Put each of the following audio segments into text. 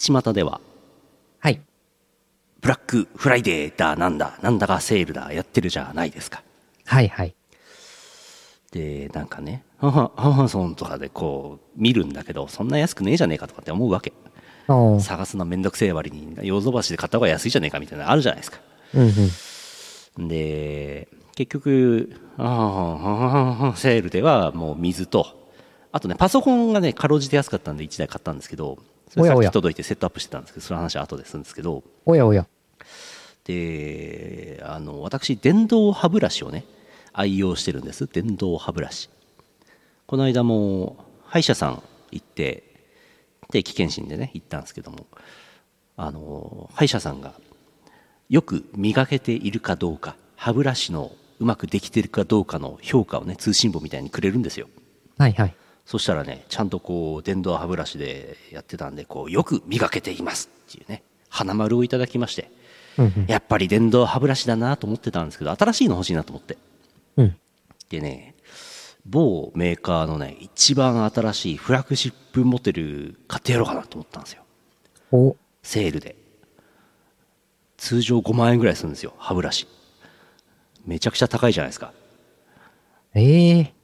巷でははい。ブラックフライデーだなんだなんだかセールだやってるじゃないですかはいはい。でなんかねアマアマゾンとかでこう見るんだけどそんな安くねえじゃねえかとかって思うわけ探すのめんどくせえ割にヨドバシで買った方が安いじゃねえかみたいなのあるじゃないですかうんうん。で結局ああああセールではもう水とあとねパソコンがねかろうじて安かったんで1台買ったんですけどそれさっき届いてセットアップしてたんですけどその話は後でするんですけど。おやおや。であの私電動歯ブラシをね愛用してるんです。電動歯ブラシ。この間も歯医者さん行って定期検診でね行ったんですけどもあの歯医者さんがよく磨けているかどうか歯ブラシのうまくできてるかどうかの評価をね通信簿みたいにくれるんですよ。はいはい。そしたらねちゃんとこう電動歯ブラシでやってたんでこうよく磨けていますっていうね花丸をいただきましてうんうん。やっぱり電動歯ブラシだなと思ってたんですけど新しいの欲しいなと思って。うん。でね某メーカーのね一番新しいフラッグシップモデル買ってやろうかなと思ったんですよ。お、セールで。通常5万円ぐらいするんですよ歯ブラシ。めちゃくちゃ高いじゃないですか。ええ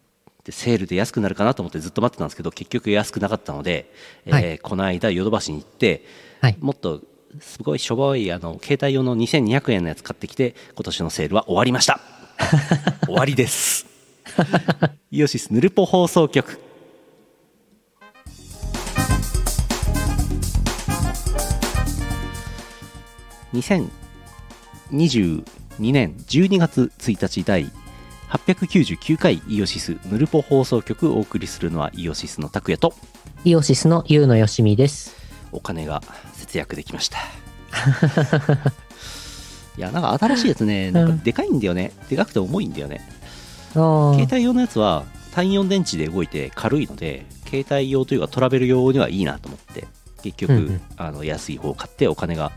でセールで安くなるかなと思ってずっと待ってたんですけど結局安くなかったので、えーはい。この間ヨドバシに行って、はい。もっとすごいしょぼいあの携帯用の2200円のやつ買ってきて今年のセールは終わりました。終わりです。イオシスヌルポ放送局。2022年12月1日第899回イオシスヌルポ放送局をお送りするのはイオシスの拓也とイオシスのユウのよしみです。お金が節約できました。いやなんか新しいやつねなんかでかいんだよね。でかくて重いんだよね。携帯用のやつは単イオン電池で動いて軽いので携帯用というかトラベル用にはいいなと思って結局、うんうん。あの安い方を買ってお金が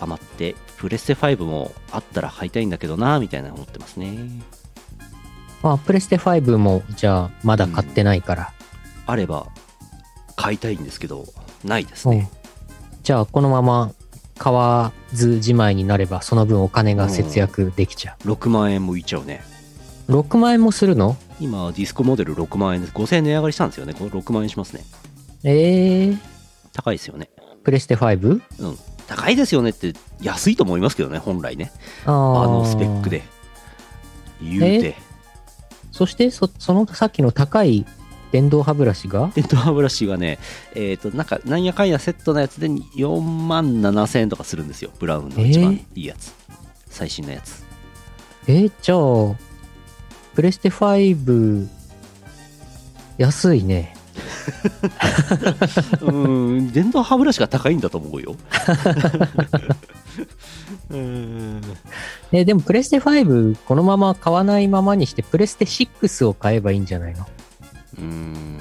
余ってプレステ5もあったら買いたいんだけどなみたいな思ってますねあ、プレステ5も、じゃあ、まだ買ってないから。あれば買いたいんですけどないですうん。ねじゃあ、このまま買わずじまいになれば、その分お金が節約できちゃ6万円もいっちゃうね。う。6万円もするの？今ディスコモデル6万円です5000円値上がりしたんですよね。これ6万円しますね。ええ高いですよね。プレステ 5? うん。高いですよねって安いと思いますけどね本来ね。あのスペックで。言うてそしてそ、そのさっきの高い電動歯ブラシが？電動歯ブラシがねえっ、となんかなんやかんやセットのやつで4万7000円とかするんですよ。ブラウンの一番いいやつ、最新のやつ。えー？じゃあ、プレステ5、安いね。うん電動歯ブラシが高いんだと思うよ。うん。えーでもプレステ5、このまま買わないままにして、プレステ6を買えばいいんじゃないの？うん。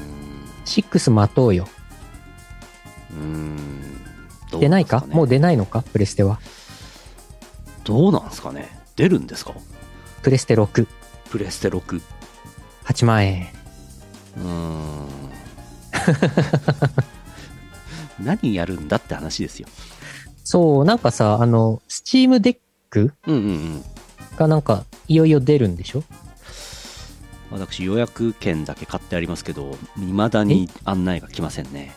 6待とうよ。うん。どう出ないかもう出ないのか？プレステは。どうなんですかね？出るんですか？プレステ6、プレステ6 8万円。うーん 何やるんだって話ですよ。そう、なんかさ、あの、 Steam Deck うんうんうん。がなんか、いよいよ出るんでしょ？私予約券だけ買ってありますけど未だに案内が来ませんね。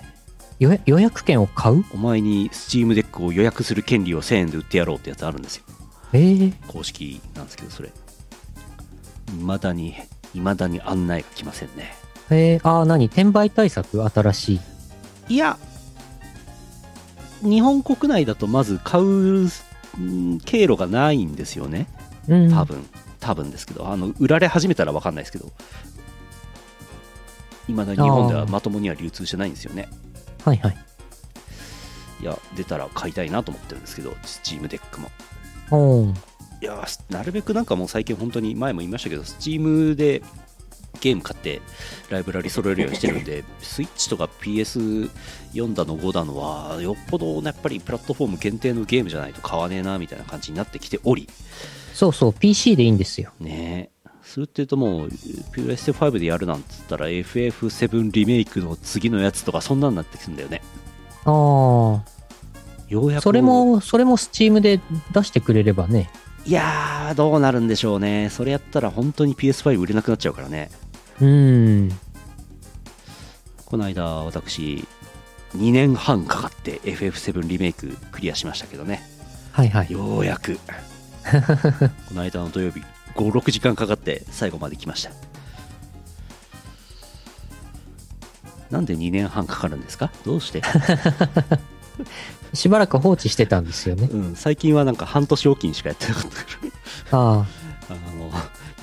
予約予約券を買う？お前に Steam Deck を予約する権利を1000円で売ってやろうってやつあるんですよ。えー、公式なんですけどそれ。未だに未だに案内が来ませんねえー、あー、何？転売対策？新しい。いや日本国内だとまず買ううん経路がないんですよね。うん。多分。多分ですけど。あの売られ始めたら分かんないですけど。いまだに日本ではまともには流通してないんですよね。はいはい。いや出たら買いたいなと思ってるんですけど Steam Deck も。いやなるべくなんかもう最近本当に前も言いましたけど Steam でゲーム買ってライブラリ揃えるようにしてるんで スイッチとか PS4 だの5だのはよっぽどやっぱりプラットフォーム限定のゲームじゃないと買わねえなみたいな感じになってきておりそうそう、PC でいいんですよ。ねえそれっていうともうプレステ5でやるなんつったら FF7 リメイクの次のやつとかそんなんなってくるんだよねああ。ようやくそれも、それもスチームで出してくれればね。いやーどうなるんでしょうねそれやったら本当に PS5 売れなくなっちゃうからねうん。この間私2年半かかって FF7 リメイククリアしましたけどねはいはい。ようやく この間の土曜日56時間かかって最後まで来ましたなんで2年半かかるんですか？どうして、しばらく放置してたんですよね。うん、最近はなんか半年おきにしかやってなかったからああ。あの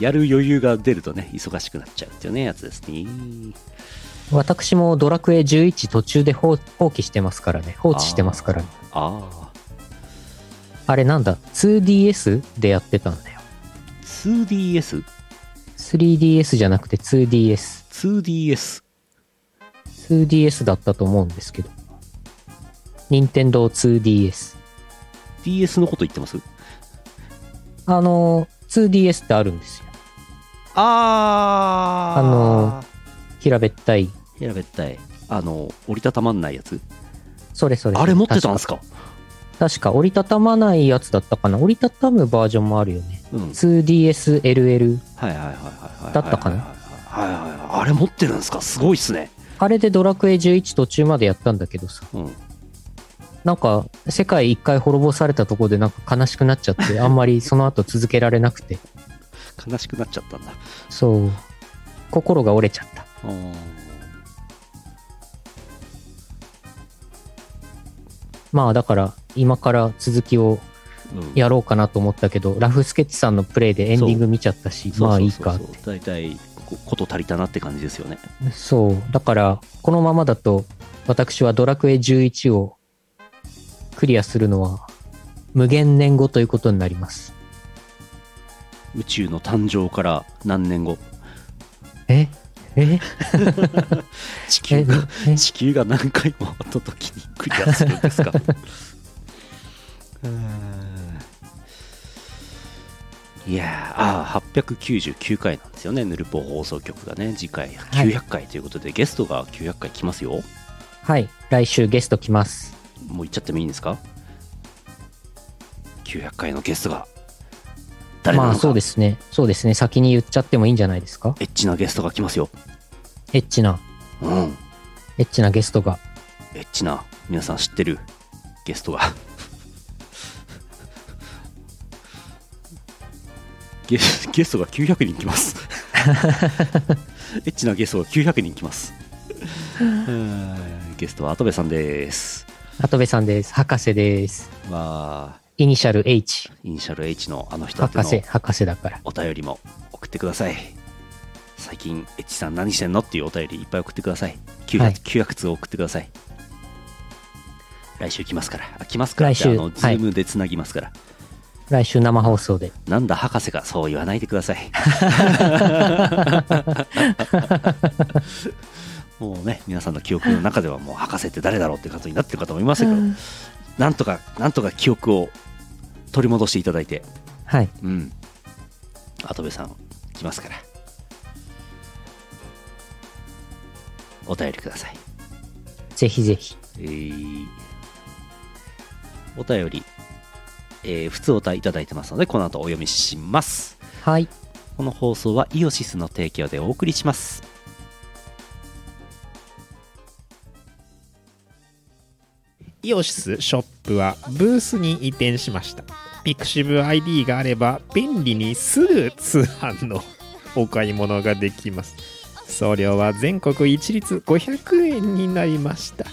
やる余裕が出るとね忙しくなっちゃうっていうねやつですね私もドラクエ11途中で放放棄してますからね。放置してますからね。あああれなんだ ?2DS でやってたんだよ。2DS2DS 3DS じゃなくて 2DS。2DS 2DS だったと思うんですけど。任天堂 2DS。DS のこと言ってます？あの、2DS ってあるんですよ。ああの平べったい。平べったいあの折りたたまんないやつ？それそれ。あれ持ってたんですか？確か折りたたまないやつだったかな？折りたたむバージョンもあるよね。うん 2DSLL。はいはいはいはいはいだったかなはいはいはいあれ持ってるんですかすごいっすねあれでドラクエ11途中までやったんだけどさ。うんなんか、世界一回滅ぼされたとこでなんか悲しくなっちゃって、あんまりその後続けられなくて。悲しくなっちゃったんだそう。心が折れちゃった。うんまあだから、今から続きをうんやろうかなと思ったけど、ラフスケッチさんのプレイでエンディング見ちゃったし、まあいいかって。大体ここと足りたなって感じですよねそう。だから、このままだと、私はドラクエ11をクリアするのは、無限年後ということになります。宇宙の誕生から何年後？え？え？地球がえ？え？地球が何回もあった時にクリアするんですか？いやーあー899回なんですよね。ヌルポ放送局がね。次回900回ということで、ゲストが900回来ますよ。はい。来週ゲスト来ます。もう言っちゃってもいいんですか？900回のゲストが誰なのか、まあそうですね。そうですね。先に言っちゃってもいいんじゃないですか？エッチなゲストが来ますよ。エッチな、うん。エッチなゲストが。エッチな。皆さん知ってる。ゲストが。ゲゲストが900人来ます。エッチなゲストが900人来ます。う んゲストは跡部さんです。跡部さんです。博士です。まあイニシャル H。イニシャル H のあの人宛博士、博士だから。お便りも送ってください。最近エッチさん何してんの？っていうお便りいっぱい送ってください。900,、はい。900通送ってください。来週来ますから。あ来ますから来週あのズームでつなぎますから、来週生放送で。なんだ博士がそう言わないでください。もうね皆さんの記憶の中ではもう博士って誰だろうってことになってるかと思いますけど、なんとかなんとか記憶を取り戻していただいて。はい。うん。跡部さん来ますから。お便りください。ぜひぜひ。えー。お便り、えー普通お便りいただいてますのでこの後お読みします。はい。この放送はイオシスの提供でお送りしますイオシスショップはブースに移転しました。ピクシブ ID があれば便利にすぐ通販のお買い物ができます。送料は全国一律500円になりました。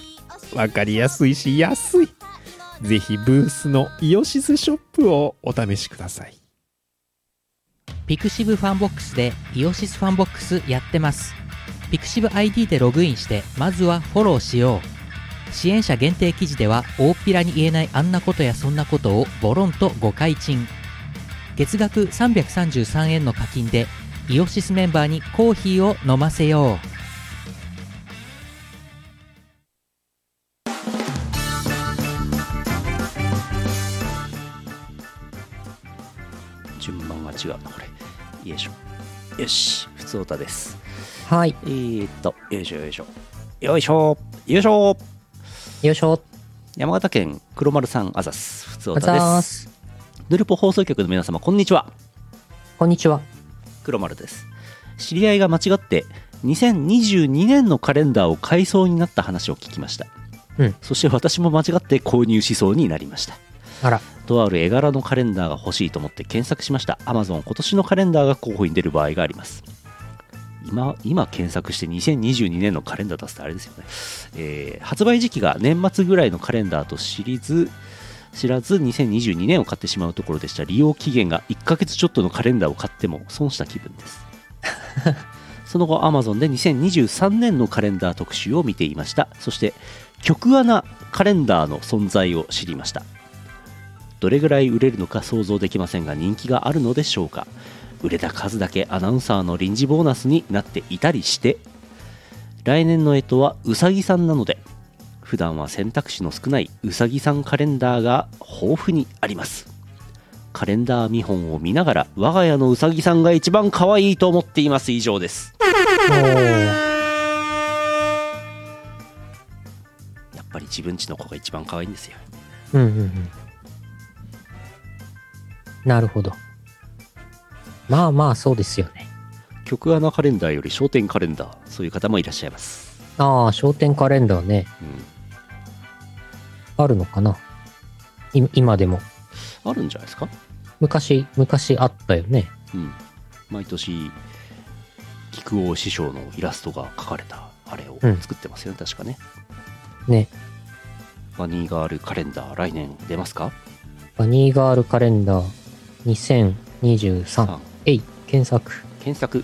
わかりやすいし安い。ぜひブースのイオシスショップをお試しください。ピクシブファンボックスでイオシスファンボックスやってます。ピクシブ ID でログインして、まずはフォローしよう。支援者限定記事では、大っぴらに言えないあんなことやそんなことをボロンと誤解賃。月額333円の課金で、イオシスメンバーにコーヒーを飲ませよう。順番が違うなこれ。よいしょ。よし。普通歌です。はい。えー、っとよいしょよいしょ。よいしょ。よいしょよいしょ。山形県黒丸さんあざす。ふつおたでーす。すヌルポ放送局の皆様こんにちは。こんにちは。黒丸です。知り合いが間違って2022年のカレンダーを買いそうになった話を聞きました、うん。そして私も間違って購入しそうになりました。あら。とある絵柄のカレンダーが欲しいと思って検索しました。Amazon 今年のカレンダーが候補に出る場合があります今今検索して2022年のカレンダー出すとあれですよね、えー発売時期が年末ぐらいのカレンダーと知りず知らず2022年を買ってしまうところでした。利用期限が1ヶ月ちょっとのカレンダーを買っても損した気分です。その後 Amazon で2023年のカレンダー特集を見ていました。そして曲穴カレンダーの存在を知りました。どれぐらい売れるのか想像できませんが人気があるのでしょうか売れた数だけアナウンサーの臨時ボーナスになっていたりして来年の干支はうさぎさんなので普段は選択肢の少ないうさぎさんカレンダーが豊富にありますカレンダー見本を見ながら我が家のうさぎさんが一番可愛いと思っています以上ですやっぱり自分家の子が一番可愛いんですようんうんうん。なるほど。まあまあ、そうですよね。曲穴カレンダーより商店カレンダーそういう方もいらっしゃいます、ああ、商店カレンダーね。うん、あるのかな？い今でも。あるんじゃないですか？昔、昔あったよね。うん、毎年菊王師匠のイラストが描かれたあれをうん作ってますよね、確かねね。バニーガールカレンダー来年出ますか？バニーガールカレンダー2023。さえい、検索。検索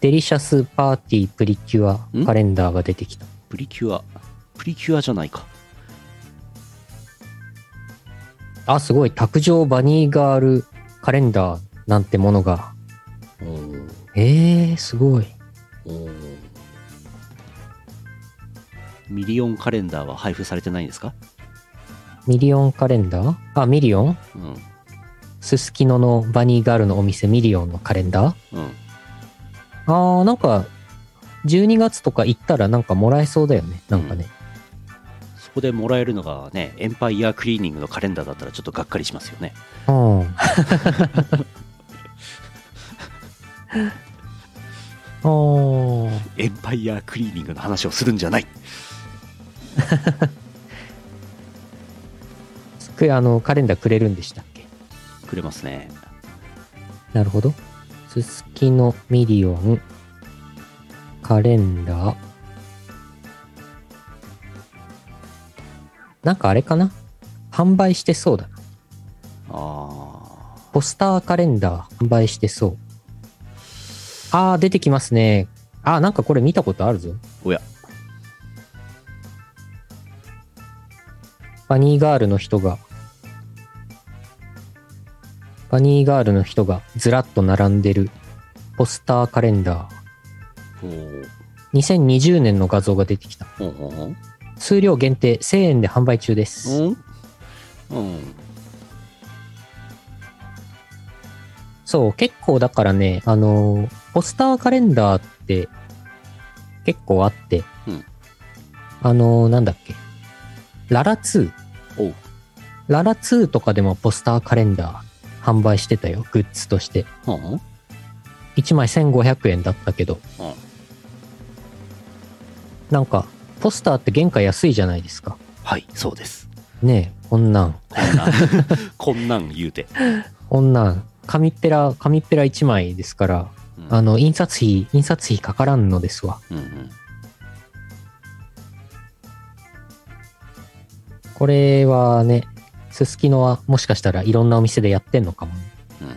デリシャスパーティープリキュア？カレンダーが出てきた。プリキュアプリキュアじゃないかあ、すごい。卓上バニーガールカレンダーなんてものが。えー、すごい。ミリオンカレンダーは配布されてないんですか？ミリオンカレンダー？あ、ミリオン？うんすすきののバニーガールのお店ミリオンのカレンダー？うんあー、なんか、12月とか行ったらなんかもらえそうだよね。なんかね。そこでもらえるのがねエンパイアクリーニングのカレンダーだったらちょっとがっかりしますよねうん。お ー。エンパイアクリーニングの話をするんじゃないくあの、カレンダーくれるんでしたっけ？くれますねなるほど。すすきのミリオンカレンダー。なんかあれかな？販売してそうだな。あポスターカレンダー販売してそう。あー、出てきますね。あー、なんかこれ見たことあるぞ。ーおやバニーガールの人が、バニーガールの人がずらっと並んでるポスターカレンダー。おー2020年の画像が出てきた。数量限定1000円で販売中です。うん？うんそう、結構だからね、あのーポスターカレンダーって結構あって、うんあのーなんだっけ、ララ2。おう。ララ2とかでもポスターカレンダー販売してたよ、グッズとして。はん1枚1500円だったけど、うんなんか、ポスターって原価安いじゃないですか。はいそうです。ねえ、こんなん、こんなん。こんなん言うて、こんなん、紙っぺら、紙っぺら1枚ですから、うん。あの、印刷費、印刷費かからんのですわ。うんうんこれはね、すすきのはもしかしたらいろんなお店でやってんのかもね。うんい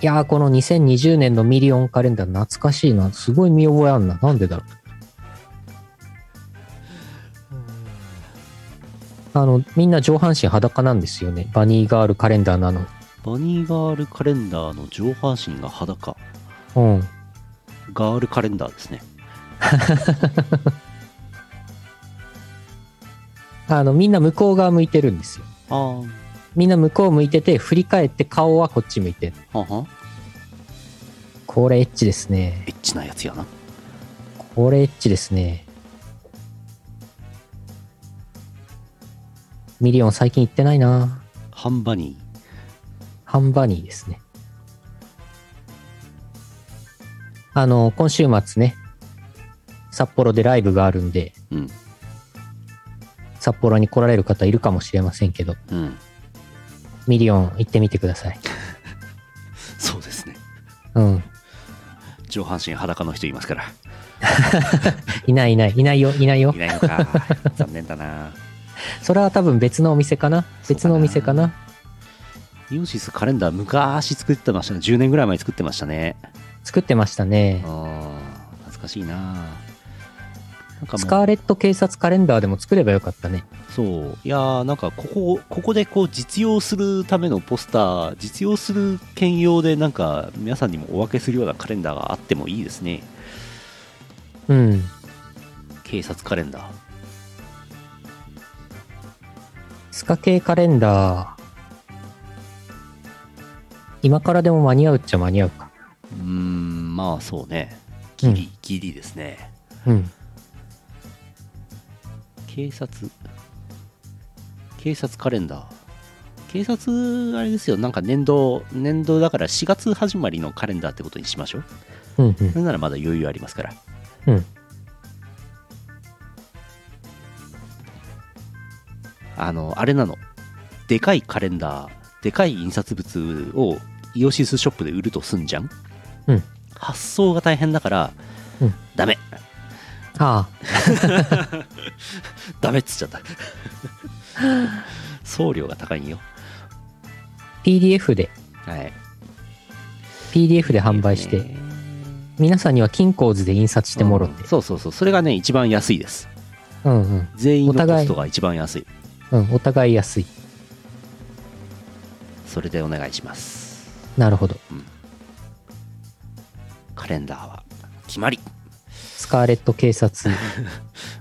やー、この2020年のミリオンカレンダー懐かしいな。すごい見覚えあんな。なんでだろう。あの、みんな上半身裸なんですよね。バニーガールカレンダーなの。バニーガールカレンダーの上半身が裸うん。ガールカレンダーですね あの、みんな向こう側向いてるんですよ。あみんな向こう向いてて、振り返って顔はこっち向いてる。あはんはんこれエッチですねエッチなやつやなこれエッチですね。ミリオン最近行ってないな。ハンバニハンバニーですね。あの、今週末ね、札幌でライブがあるんで、ーうん札幌に来られる方いるかもしれませんけど、うん。ミリオン行ってみてください。そうですね。うん。上半身裸の人いますから。いないいない、いないよ、いないよ。い。ないのか。残念だな。それは多分別のお店かな？別のお店かな？イオシスカレンダー昔作ってましたね。10年ぐらい前に作ってましたね。作ってましたね。あ。ー懐かしいなスカーレット警察カレンダーでも作ればよかったね。そういやーなんかここここでこう実用するためのポスター実用する兼用でなんか皆さんにもお分けするようなカレンダーがあってもいいですねうん。警察カレンダースカ系カレンダー。今からでも間に合うっちゃ間に合うか。うーんまあそうねギリ、ギリですねうん。警察。警察カレンダー。警察あれですよ。なんか年度年度だから4月始まりのカレンダーってことにしましょう。うんうん。それならまだ余裕ありますから。うん。あのあれなの。でかいカレンダーでかい印刷物をイオシスショップで売るとすんじゃん、うん。発送が大変だから、うん。ダメあ ダメっつっちゃった。送料が高いんよ。あ、PDF で、はい。PDF で販売して、ね。皆さんには金鉱図で印刷してもろって。うん。そうそうそう。それがね一番安いです。うんうん。全員のコストが一番安い。うん、お互い安い。それでお願いします。なるほど。カレンダーは決まりスカーレット警察、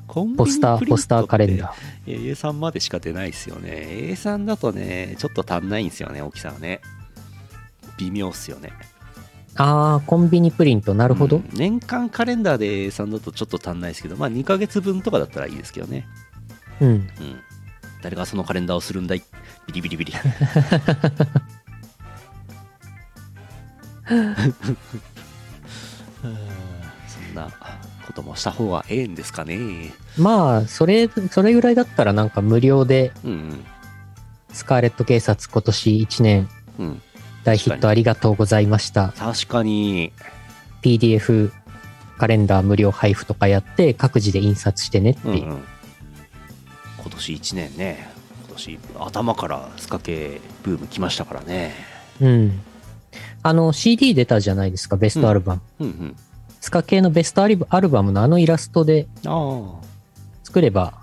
ポスター、ポスターカレンダー。ー A3 までしか出ないですよね。A3 だとねちょっと足んないんですよね大きさがね。微妙っすよね。ああ、コンビニプリント、なるほど。うん。年間カレンダーで A3 だとちょっと足んないですけどまあ2ヶ月分とかだったらいいですけどね。うん。うん。誰がそのカレンダーをするんだい？ビリビリビリ。そんなこともした方がええんですかねまあ、それ、それぐらいだったらなんか無料で、うんスカーレット警察今年1年うんうん大ヒットありがとうございました。確かに PDF カレンダー無料配布とかやって各自で印刷してねっていう。うんうん今年1年ね今年頭からスカ系ブーム来ましたからねうん。あの CD 出たじゃないですか、ベストアルバム。うんうんスカ系のベストアリブアルバムのあのイラストで作れば、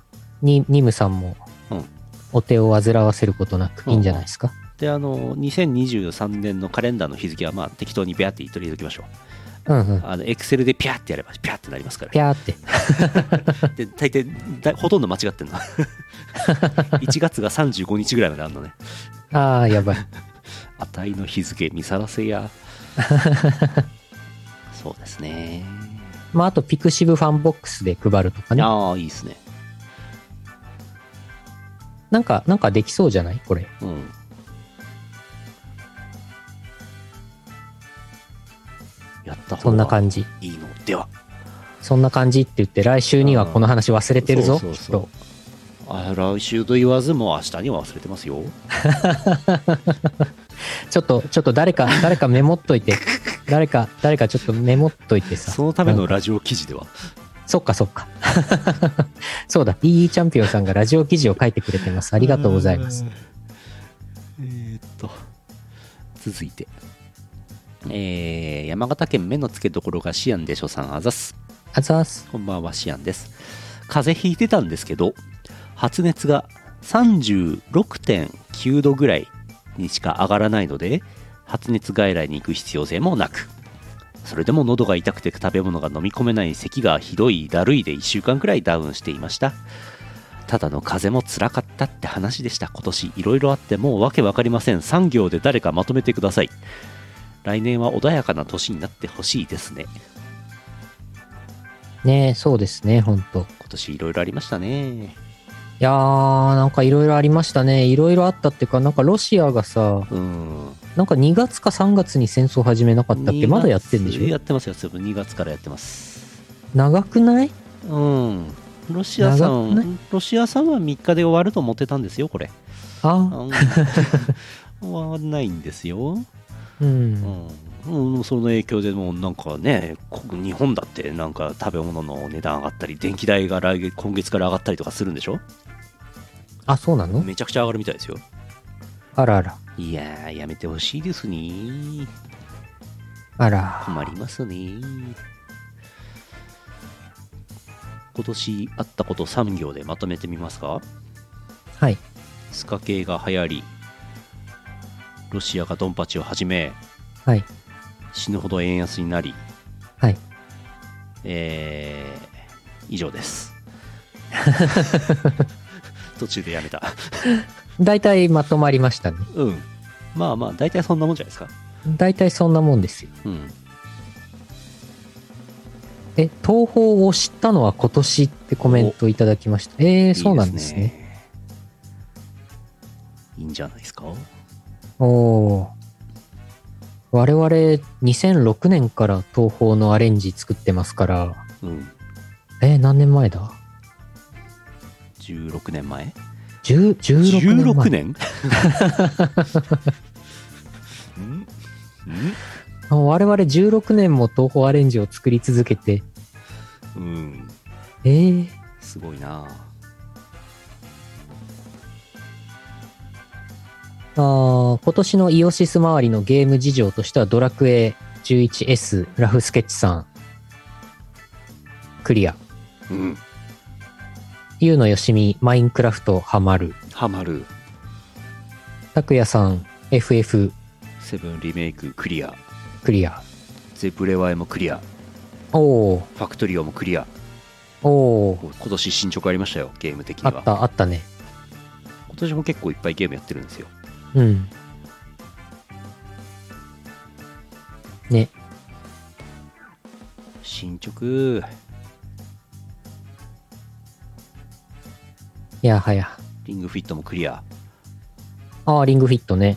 ニニムさんもうんお手を煩わせることなくいいんじゃないですか？であの2023年のカレンダーの日付はまあ適当にビャーって取り入れておきましょううんうん。あのエクセルでピャーってやればピャーってなりますからぴゃーって。で大抵だほとんど間違ってんの 1月が35日ぐらいまであるのねああ、やばい。値の日付見さらせやそうですねまあ、あとピクシブファンボックスで配るとかね。ああいいですねなんか、なんかできそうじゃない？これ。うんやった方そんなが感じ。いいのではそんな感じって言って、来週にはこの話忘れてるぞ、そうそうそうきっと。あ来週と言わずもう明日には忘れてますよ ちょっと、ちょっと誰か、誰かメモっといて。誰か、誰かちょっとメモっといてさ。そのためのラジオ記事ではそっかそっか。そ うだ、EE チャンピオンさんがラジオ記事を書いてくれてます。ありがとうございます。えーっと続いてえー山形県目の付けどころがシアンでしょさんあざっすあざーす。こんばんはシアンです風邪ひいてたんですけど発熱が36.9度ぐらいにしか上がらないので発熱外来に行く必要性もなくそれでも喉が痛くて食べ物が飲み込めない咳がひどいだるいで1週間くらいダウンしていました。ただの風邪もつらかったって話でした。今年いろいろあってもうわけわかりません。3行で誰かまとめてください。来年は穏やかな年になってほしいですね。ねえ、そうですね、ほんと。今年いろいろありましたね。いやー、なんかいろいろありましたね。いろいろあったっていうか、なんかロシアがさ、うん。なんか2月か3月に戦争始めなかったっけまだやってんでしょ？やってますよ。2月からやってます。長くない？うん。ロシアさん、ロシアさんは3日で終わると思ってたんですよ、これ。あ、うん 終わんないんですよ。うん。うん、うん、その影響でもうなんかね、こ日本だってなんか食べ物の値段上がったり、電気代が来月今月から上がったりとかするんでしょ？あ、そうなの？めちゃくちゃ上がるみたいですよ。あらあら。いやー、やめてほしいですね。あら。困りますね。今年あったこと3行でまとめてみますか？はい。スカ系が流行り、ロシアがドンパチを始め、はい。死ぬほど円安になり、はい。えー、以上です。途中でやめた。大体まとまりましたね。うん。まあまあ、大体そんなもんじゃないですか。大体そんなもんですよ。うん。え、東宝を知ったのは今年ってコメントいただきました。えー、そうなんですね。いいんじゃないですか？おー。我々2006年から東宝のアレンジ作ってますから、うん。えー、何年前だ？16年前？10 ?16 年前。16年？ん？ん？あ我々16年も東宝アレンジを作り続けて、うん。えー、すごいなあー今年のイオシス周りのゲーム事情としてはドラクエ 11S ラフスケッチさんクリアうん。ゆうのよしみマインクラフトハマるハマる。たくやさん FF セブンリメイククリア。クリアゼブレワイもクリア。おーファクトリオもクリア。おー今年進捗ありましたよ、ゲーム的には。あったあったね今年も結構いっぱいゲームやってるんですよ。うんね進捗。いやはや。リングフィットもクリア。あーリングフィットね。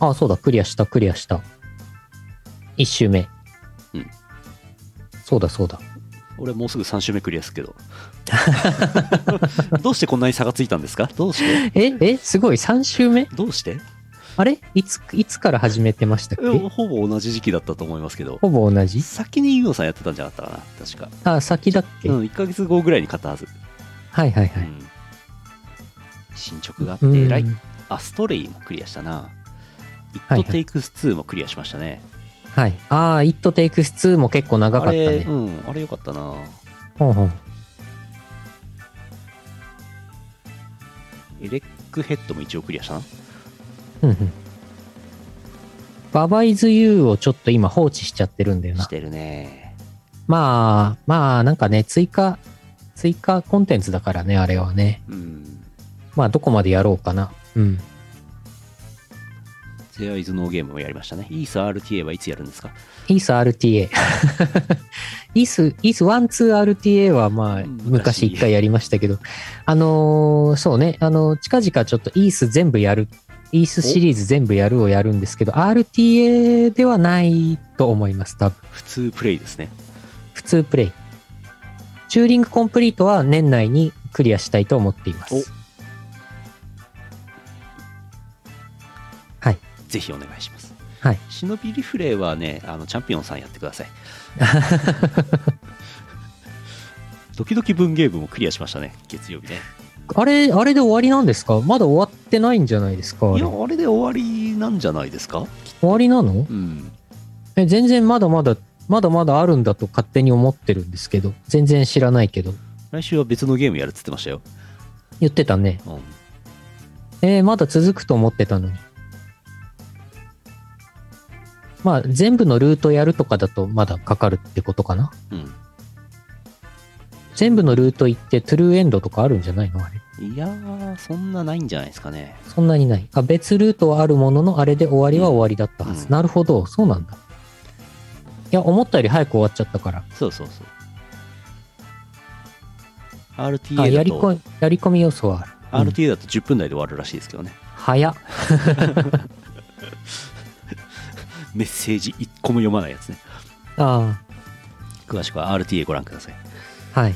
あーそうだ。クリアしたクリアした。1周目。うん。そうだそうだ。俺もうすぐ3周目クリアするけど。どうしてこんなに差がついたんですか？どうして？ええすごい。3周目？どうして？あれ？いついつから始めてましたっけ？えほぼ同じ時期だったと思いますけど。ほぼ同じ？先にユーノさんやってたんじゃなかったかな？確か。あ、先だっけ、うん、1ヶ月後ぐらいに買ったはず。はいはいはい。うん。進捗があってうん偉い。あ、ストレイもクリアしたな。イはいットテイクス2もクリアしましたね。はい。ああ、イットテイクス2も結構長かったね。うん、あれよかったな。ほんほん。エレックヘッドも一応クリアしたな。うんうん。ババイズ U をちょっと今放置しちゃってるんだよな。してるね。まあ、まあ、なんかね、追加、追加コンテンツだからね、あれはね。うん。まあ、どこまでやろうかな。うん。ゼアイズノーゲームもやりましたね。イース RTA はいつやるんですか？イース RTA。イース、イース 12RTA はまあ、昔昔一回やりましたけど、あのーそうね、あの、近々ちょっとイース全部やる、イースシリーズ全部やるをやるんですけど、RTA ではないと思います、多分。普通プレイですね。普通プレイ。チューリングコンプリートは年内にクリアしたいと思っています。はい。ぜひお願いします。はい。忍びリフレはね、あのチャンピオンさんやってください。ドキドキ文芸部もクリアしましたね、月曜日ね。あれ、あれで終わりなんですか？まだ終わってないんじゃないですかいや、あれで終わりなんじゃないですか？終わりなの？うん。え全然まだまだまだまだあるんだと勝手に思ってるんですけど全然知らないけど。来週は別のゲームやるっつってましたよ。言ってたね。うん。えーまだ続くと思ってたのに。まあ全部のルートやるとかだとまだかかるってことかな。うん。全部のルート行ってトゥルーエンドとかあるんじゃないの？あれ。いやー、そんなないんじゃないですかね。そんなにない。あ別ルートはあるもののあれで終わりは終わりだったはず、うん。なるほど。そうなんだいや、思ったより早く終わっちゃったから。そうそうそう。RTA やり、こ、やり込み要素はある。RTA だと10分台で終わるらしいですけどね。早っ。メッセージ1個も読まないやつね。ああ詳しくは RTA ご覧ください。はい。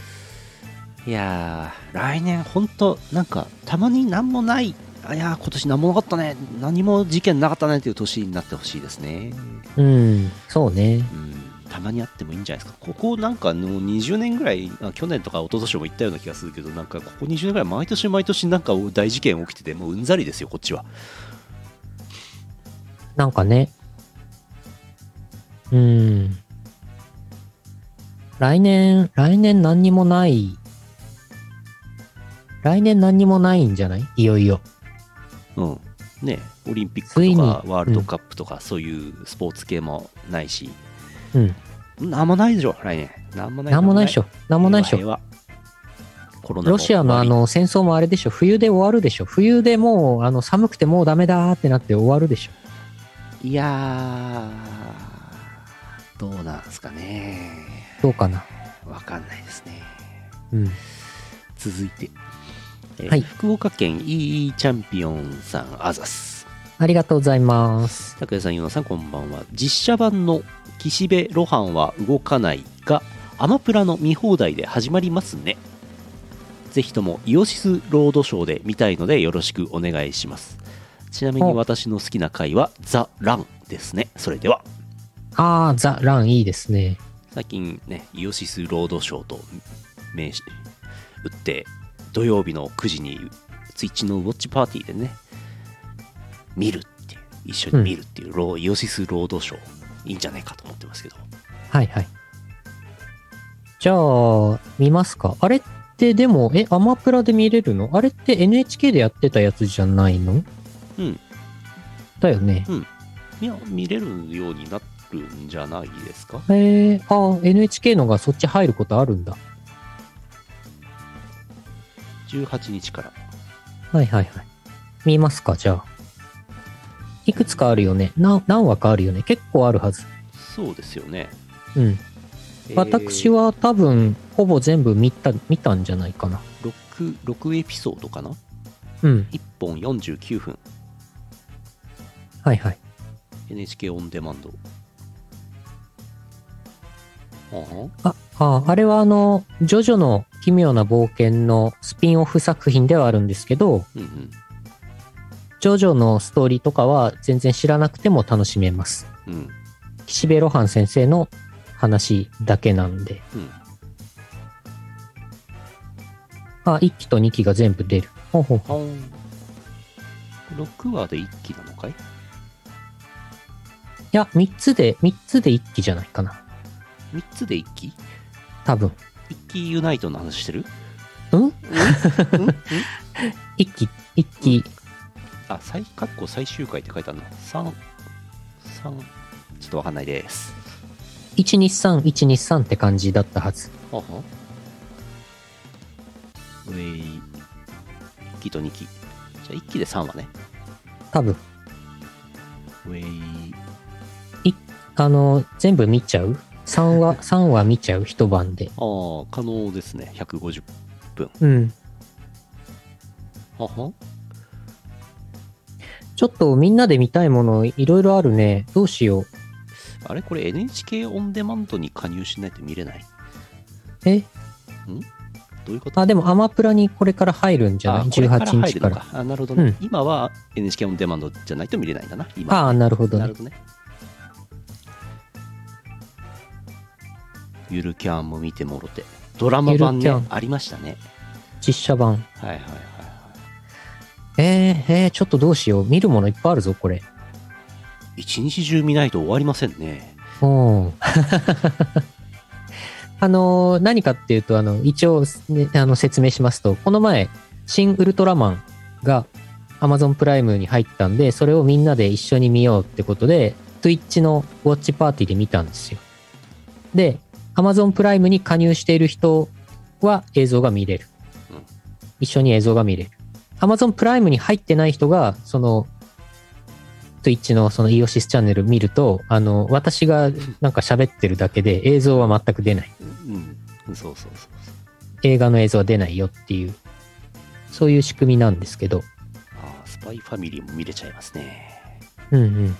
いやー、来年ほんと、なんか、たまになんもないあいやー今年何もなかったね何も事件なかったねっていう年になってほしいですねうん、そうね。うんたまにあってもいいんじゃないですかここなんかもう20年ぐらいあ去年とか一昨年も言ったような気がするけどなんかここ20年ぐらい毎年毎年なんか大事件起きててもううんざりですよこっちはなんかね。うん。来年、来年何にもない。来年何にもないんじゃない？いよいよ。うんねオリンピックとかワールドカップとかそういうスポーツ系もないし、うん。なんもないでしょ来年なんもないなんもないでしょ。なんもないでしょ。ロシアのあの戦争もあれでしょ。冬で終わるでしょ。冬でもうあの寒くてもうダメだーってなって終わるでしょ。りいやーどうなんすかねどうかな。わかんないですねうん。続いて、えーはい福岡県 EE チャンピオンさんあざすありがとうございます。拓也さん、ゆのさん、こんばんは。実写版の岸辺露伴は動かないが、アマプラの見放題で始まりますね。ぜひともイオシスロードショーで見たいのでよろしくお願いします。ちなみにお私の好きな回はザ・ランですね。それでは。あー、ザ・ランいいですね。最近ね、イオシスロードショーと名刺打って、土曜日の9時にツイッチのウォッチパーティーでね、見るっていう、一緒に見るっていうロー、イオシスロードショー、いいんじゃないかと思ってますけど。はいはい。じゃあ、見ますかあれってでも、え、アマプラで見れるの？あれって NHK でやってたやつじゃないの？うん。だよね。いや、見れるようになるんじゃないですか？えー、あ、NHK のがそっち入ることあるんだ。18日から。はいはいはい。見ますかじゃあ。いくつかあるよね。な何話かあるよね。結構あるはず。そうですよね。うん。えー私は多分、ほぼ全部見た、見たんじゃないかな。6、6エピソードかな？うん。1本49分。はいはい。NHK オンデマンド。あはあ、あ、あれはあの、ジョジョの奇妙な冒険のスピンオフ作品ではあるんですけど、うんうん。ジョジョのストーリーとかは全然知らなくても楽しめます。うん。岸辺露伴先生の話だけなんで。うん。あ、1期と2期が全部出る。ほうほうはん。6話で1期なのかい？いや、3つで、3つで1期じゃないかな。?3 つで1期？多分。?1 期ユナイトの話してる？うん？うん？うん ?1 期、1期、あ、最、かっこ最終回って書いてあるな。3、3、ちょっとわかんないです。123、123って感じだったはず。ははウェイ、1期と2期。じゃあ1期で3話ね。多分。ウェイ、あの、全部見ちゃう？?3 話、3話見ちゃう一晩で。ああ、可能ですね。150。うん。ははちょっとみんなで見たいものいろいろあるね。どうしよう。あれ？これ NHK オンデマンドに加入しないと見れない？え？どういうこと？あ、でもアマプラにこれから入るんじゃない？あこれから ?18 入日から。あなるほどね、うん今は NHK オンデマンドじゃないと見れないんだな。今ああ、なるほどねなる。ほどね。ゆるキャンも見てもろて。ドラマ版ねありましたね。実写版。はいはいはいはい。えー、えー、ちょっとどうしよう。見るものいっぱいあるぞ、これ。一日中見ないと終わりませんね。うん。あのー何かっていうと、あの、一応、ね、あの説明しますと、この前、新ウルトラマンが Amazon プライムに入ったんで、それをみんなで一緒に見ようってことで、Twitch のウォッチパーティーで見たんですよ。で、Amazon プライムに加入している人は映像が見れるうん。一緒に映像が見れる。Amazon プライムに入ってない人が、その、Twitch のそのイオシスチャンネル見ると、あの、私がなんか喋ってるだけで映像は全く出ない。うん。そうそうそう映画の映像は出ないよっていう、そういう仕組みなんですけど、あースパイファミリーも見れちゃいますね。うんうん。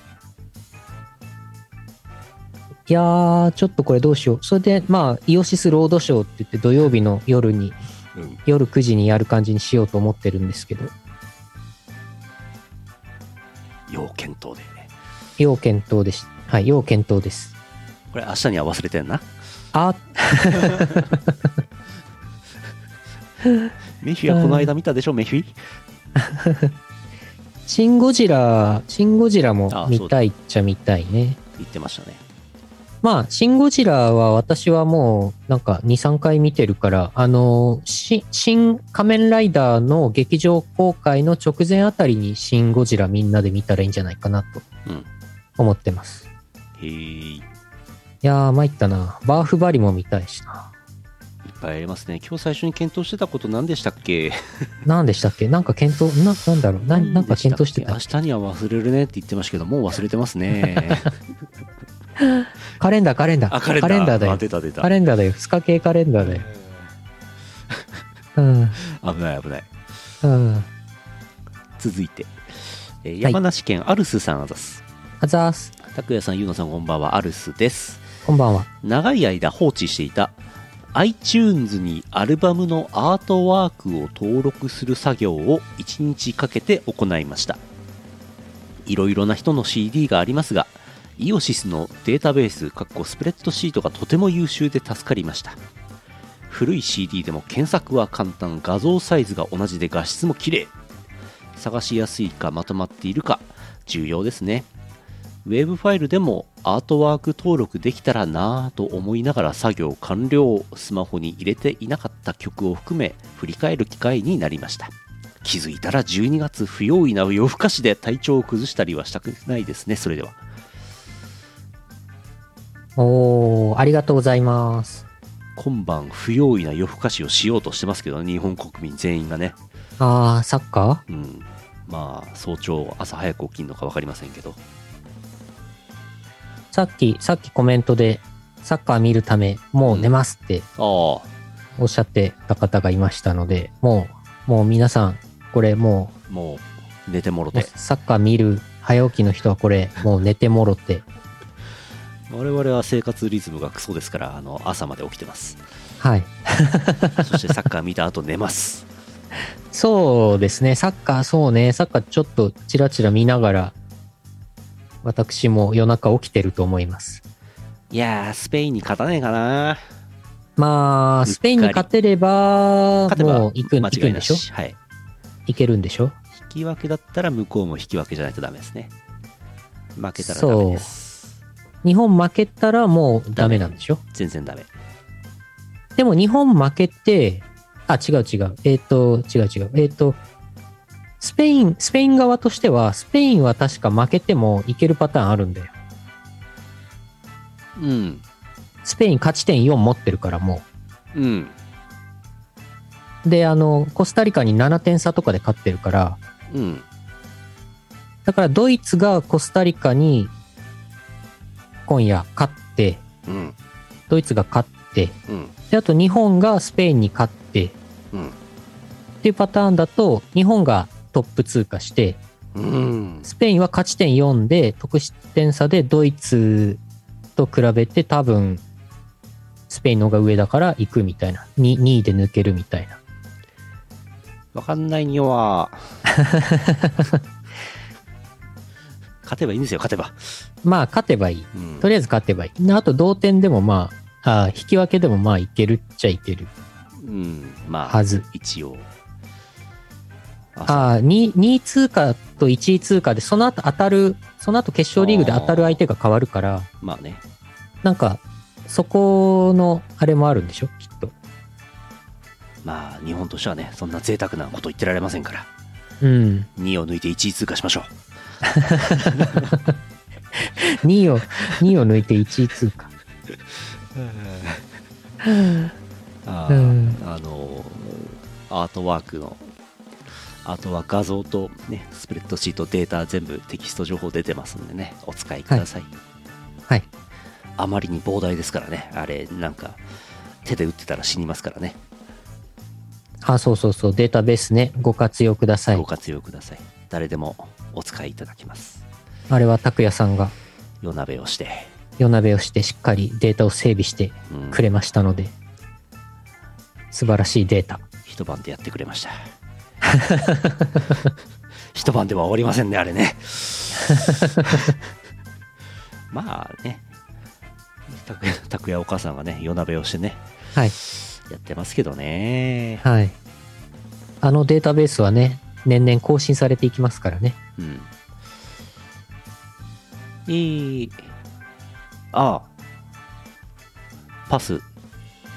いやー、ちょっとこれどうしよう。それで、まあ、イオシスロードショーって言って土曜日の夜に、うん。夜9時にやる感じにしようと思ってるんですけど、要検討で。要検討です。はい、要検討です。これ明日には忘れてんな？あ、メフィはこの間見たでしょ、メフィ？シン・ゴジラ、シン・ゴジラもあ見たいっちゃ見たいね。言ってましたね。まあ、シン・ゴジラは私はもうなんか2、3回見てるから、あの、し新仮面ライダーの劇場公開の直前あたりにシン・ゴジラみんなで見たらいいんじゃないかなとうん。思ってます。へーい。いやー、参ったな。バーフバリも見たいしな。いっぱいありますね。今日最初に検討してたこと何でしたっけ？何でしたっけ？なんか検討、な、なんだろう？ななんか検討してた明。日には忘れるねって言ってましたけど、もう忘れてますね。カレンダー、カレンダー。あ、カレンダー。あ、だよ。出た出た。カレンダーだよ。2日系カレンダーだよ。うん。危ない危ない。うん。続いて、えーはい山梨県アルスさんあざす。あざーす。拓也さん、ゆうのさん、こんばんは。アルスです。こんばんは。長い間放置していた iTunes にアルバムのアートワークを登録する作業を1日かけて行いましたいろいろな人の CD がありますがイオシスのデータベースかっこスプレッドシートがとても優秀で助かりました。古い CD でも検索は簡単画像サイズが同じで画質も綺麗。探しやすいかまとまっているか重要ですね。ウェブファイルでもアートワーク登録できたらなぁと思いながら作業完了。スマホに入れていなかった曲を含め振り返る機会になりました。気づいたら12月不用意な夜更かしで体調を崩したりはしたくないですね。それでは。おー、ありがとうございます。今晩不用意な夜更かしをしようとしてますけど日本国民全員がね。あー、サッカーうん。まあ早朝朝早く起きるのか分かりませんけど。さっき、さっきコメントで、サッカー見るため、もう寝ますってああおっしゃってた方がいましたので、もう、もう皆さん、これももう寝てもろて。サッカー見る早起きの人はこれ、もう寝てもろって、我々は生活リズムがクソですからあの朝まで起きてます。はい。そしてサッカー見た後寝ます。そうですね、サッカー、そうね、サッカーちょっとチラチラ見ながら、私も夜中起きてると思います。いやースペインに勝たねえかな。まあ、スペインに勝てれば、もう行く間行くんでしょ？はい、行けるんでしょ？引き分けだったら向こうも引き分けじゃないとダメですね。負けたらダメです日本負けたらもうダメなんでしょ？全然ダメでも日本負けて、あ、違う違う。えっ、と、違う違う。えっ、と、スペイン、スペイン側としては、スペインは確か負けてもいけるパターンあるんだよ。うんスペイン勝ち点4持ってるからもうんう。で、あの、コスタリカに7点差とかで勝ってるから、うんだからドイツがコスタリカに今夜勝って、うん。ドイツが勝って、うん。で、あと日本がスペインに勝って、うん。っていうパターンだと、日本がトップ通過して、うん。スペインは勝ち点4で、得失点差でドイツと比べて多分、スペインの方が上だから行くみたいな。2, 2位で抜けるみたいな。わかんないには 勝てばいいんですよ勝てばまあ、勝てばいい。うんとりあえず勝てばいい。あと、同点でもまあ、あ引き分けでもまあ、いけるっちゃいけるうんまあはず。一応あああ、2, 2位通過と1位通過で、その後当たる、その後決勝リーグで当たる相手が変わるから、そうまあねなんか、そこの、あれもあるんでしょ？きっと。まあ日本としてはねそんな贅沢なこと言ってられませんからうん。2位を抜いて1位通過しましょ 2位を、2位を抜いて1位通過。う あ,、うん。あのアートワークのアートは画像とねスプレッドシートデータ全部テキスト情報出てますんでねお使いください、はい。あまりに膨大ですからねあれなんか手で打ってたら死にますからね。あ、そうそうそう、データベースね、ご活用ください。ご。活用ください。誰でもお使いいただけます。あれは拓也さんが。夜鍋をして、夜鍋をしてしっかりデータを整備してうんくれましたので、素晴らしいデータ。一晩でやってくれました。一晩では終わりませんねあれね。まあね。拓也拓也お母さんがね夜鍋をしてね。はい。やってますけどね。はい。あのデータベースはね、年々更新されていきますからね。うん。えー、あ。あパス。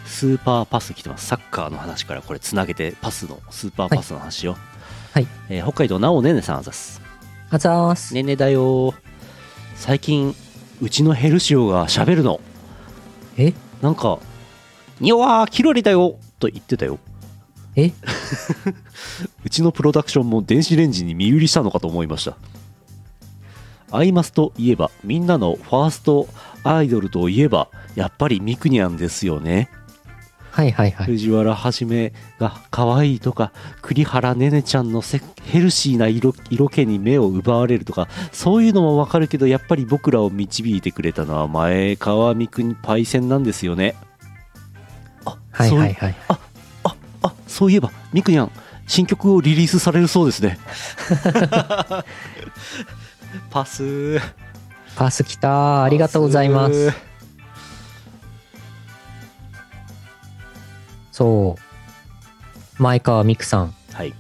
スーパーパス来てます。サッカーの話からこれつなげてパスのスーパーパスの話を、はい。えー北海道なおねねさんあざす。あざーす。ねねだよ最近うちのヘルシオが喋るの。え？なんか「にわーキロリだよ」と言ってたよえ？うちのプロダクションも電子レンジに身売りしたのかと思いましたアイマスといえばみんなのファーストアイドルといえばやっぱりミクニャンですよねはいはいはい。藤原はじめが可愛いとか栗原ねねちゃんのせヘルシーな色色気に目を奪われるとかそういうのもわかるけどやっぱり僕らを導いてくれたのは前川三国パイセンなんですよねあはいはいはい。ああそういえばミクニャン新曲をリリースされるそうですね パスーパス来たー。ありがとうございます。そう。前川美久さん。はい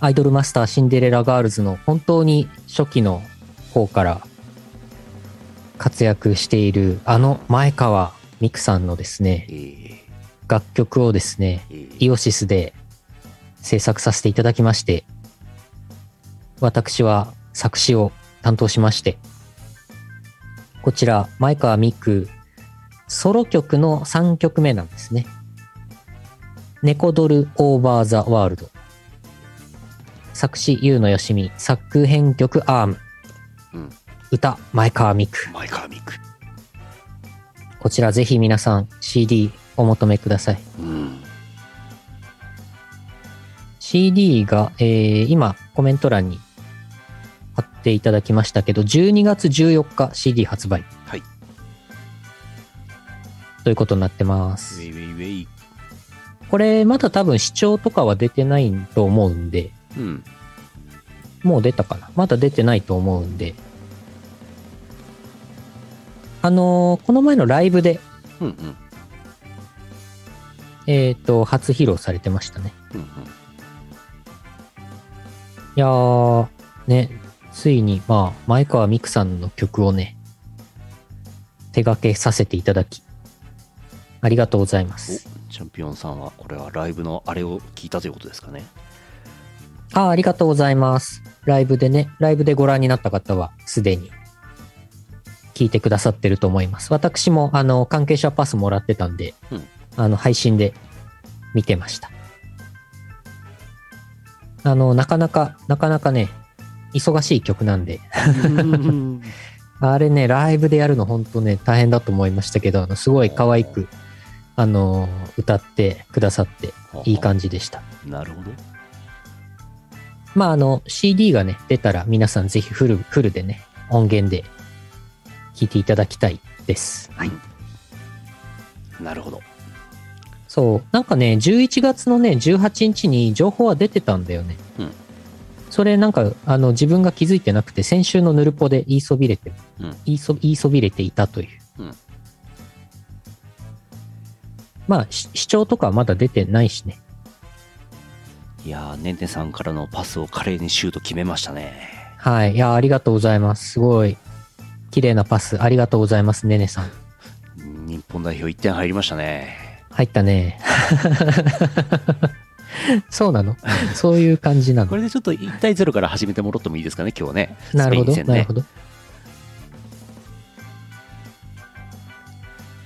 アイドルマスターシンデレラガールズの本当に初期の方から活躍しているあの前川美久さんのですねえ、ー楽曲をですね、えーイオシスで制作させていただきまして、私は作詞を担当しまして、こちら、前川美久、ソロ曲の3曲目なんですね。猫ドルオーバーザワールド。作詞、ゆうのよしみ、作編曲、アーム。うん歌、前川美久。前川ミクこちらぜひ皆さん CD お求めください。うん、CD が、えー今コメント欄に貼っていただきましたけど、12月14日 CD 発売。はい。ということになってまウす。ェイウェイウェイ。これまだ多分視聴とかは出てないと思うんで、うん。もう出たかな？まだ出てないと思うんで。あのーこの前のライブで、うんうんえっ、と、初披露されてましたね。うんうんいやー、ね、ついに、まあ、前川美久さんの曲をね、手掛けさせていただき、ありがとうございます。おチャンピオンさんはこれはライブのあれを聞いたということですかねああ、ありがとうございます。ライブでね、ライブでご覧になった方は、すでに、聞いてくださってると思います。私も、あの、関係者パスもらってたんで、うんあの、配信で見てました。あの、なかなか、なかなかね、忙しい曲なんで、うんあれね、ライブでやるの本当ね、大変だと思いましたけど、あの、すごい可愛く、あの、歌ってくださって、いい感じでした。なるほどまあ、あの、CD がね、出たら皆さんぜひフル、フルでね、音源で聴いていただきたいです。はいなるほどそう、なんかね、11月のね、18日に情報は出てたんだよね。うんそれなんか、あの、自分が気づいてなくて、先週のヌルポで言いそびれて、うん言いそ、言いそびれていたという。うんまあ、し視聴とかはまだ出てないしね。いやーねんねさんからのパスを華麗にシュート決めましたねはい。いや、ありがとうございます。すごい、綺麗なパス、ありがとうございます、ねねさん。日本代表1点入りましたね入ったね。そうなの？そういう感じなの？これでちょっと1対0から始めてもらってもいいですかね今日ねなるほど、ねなるほど。よ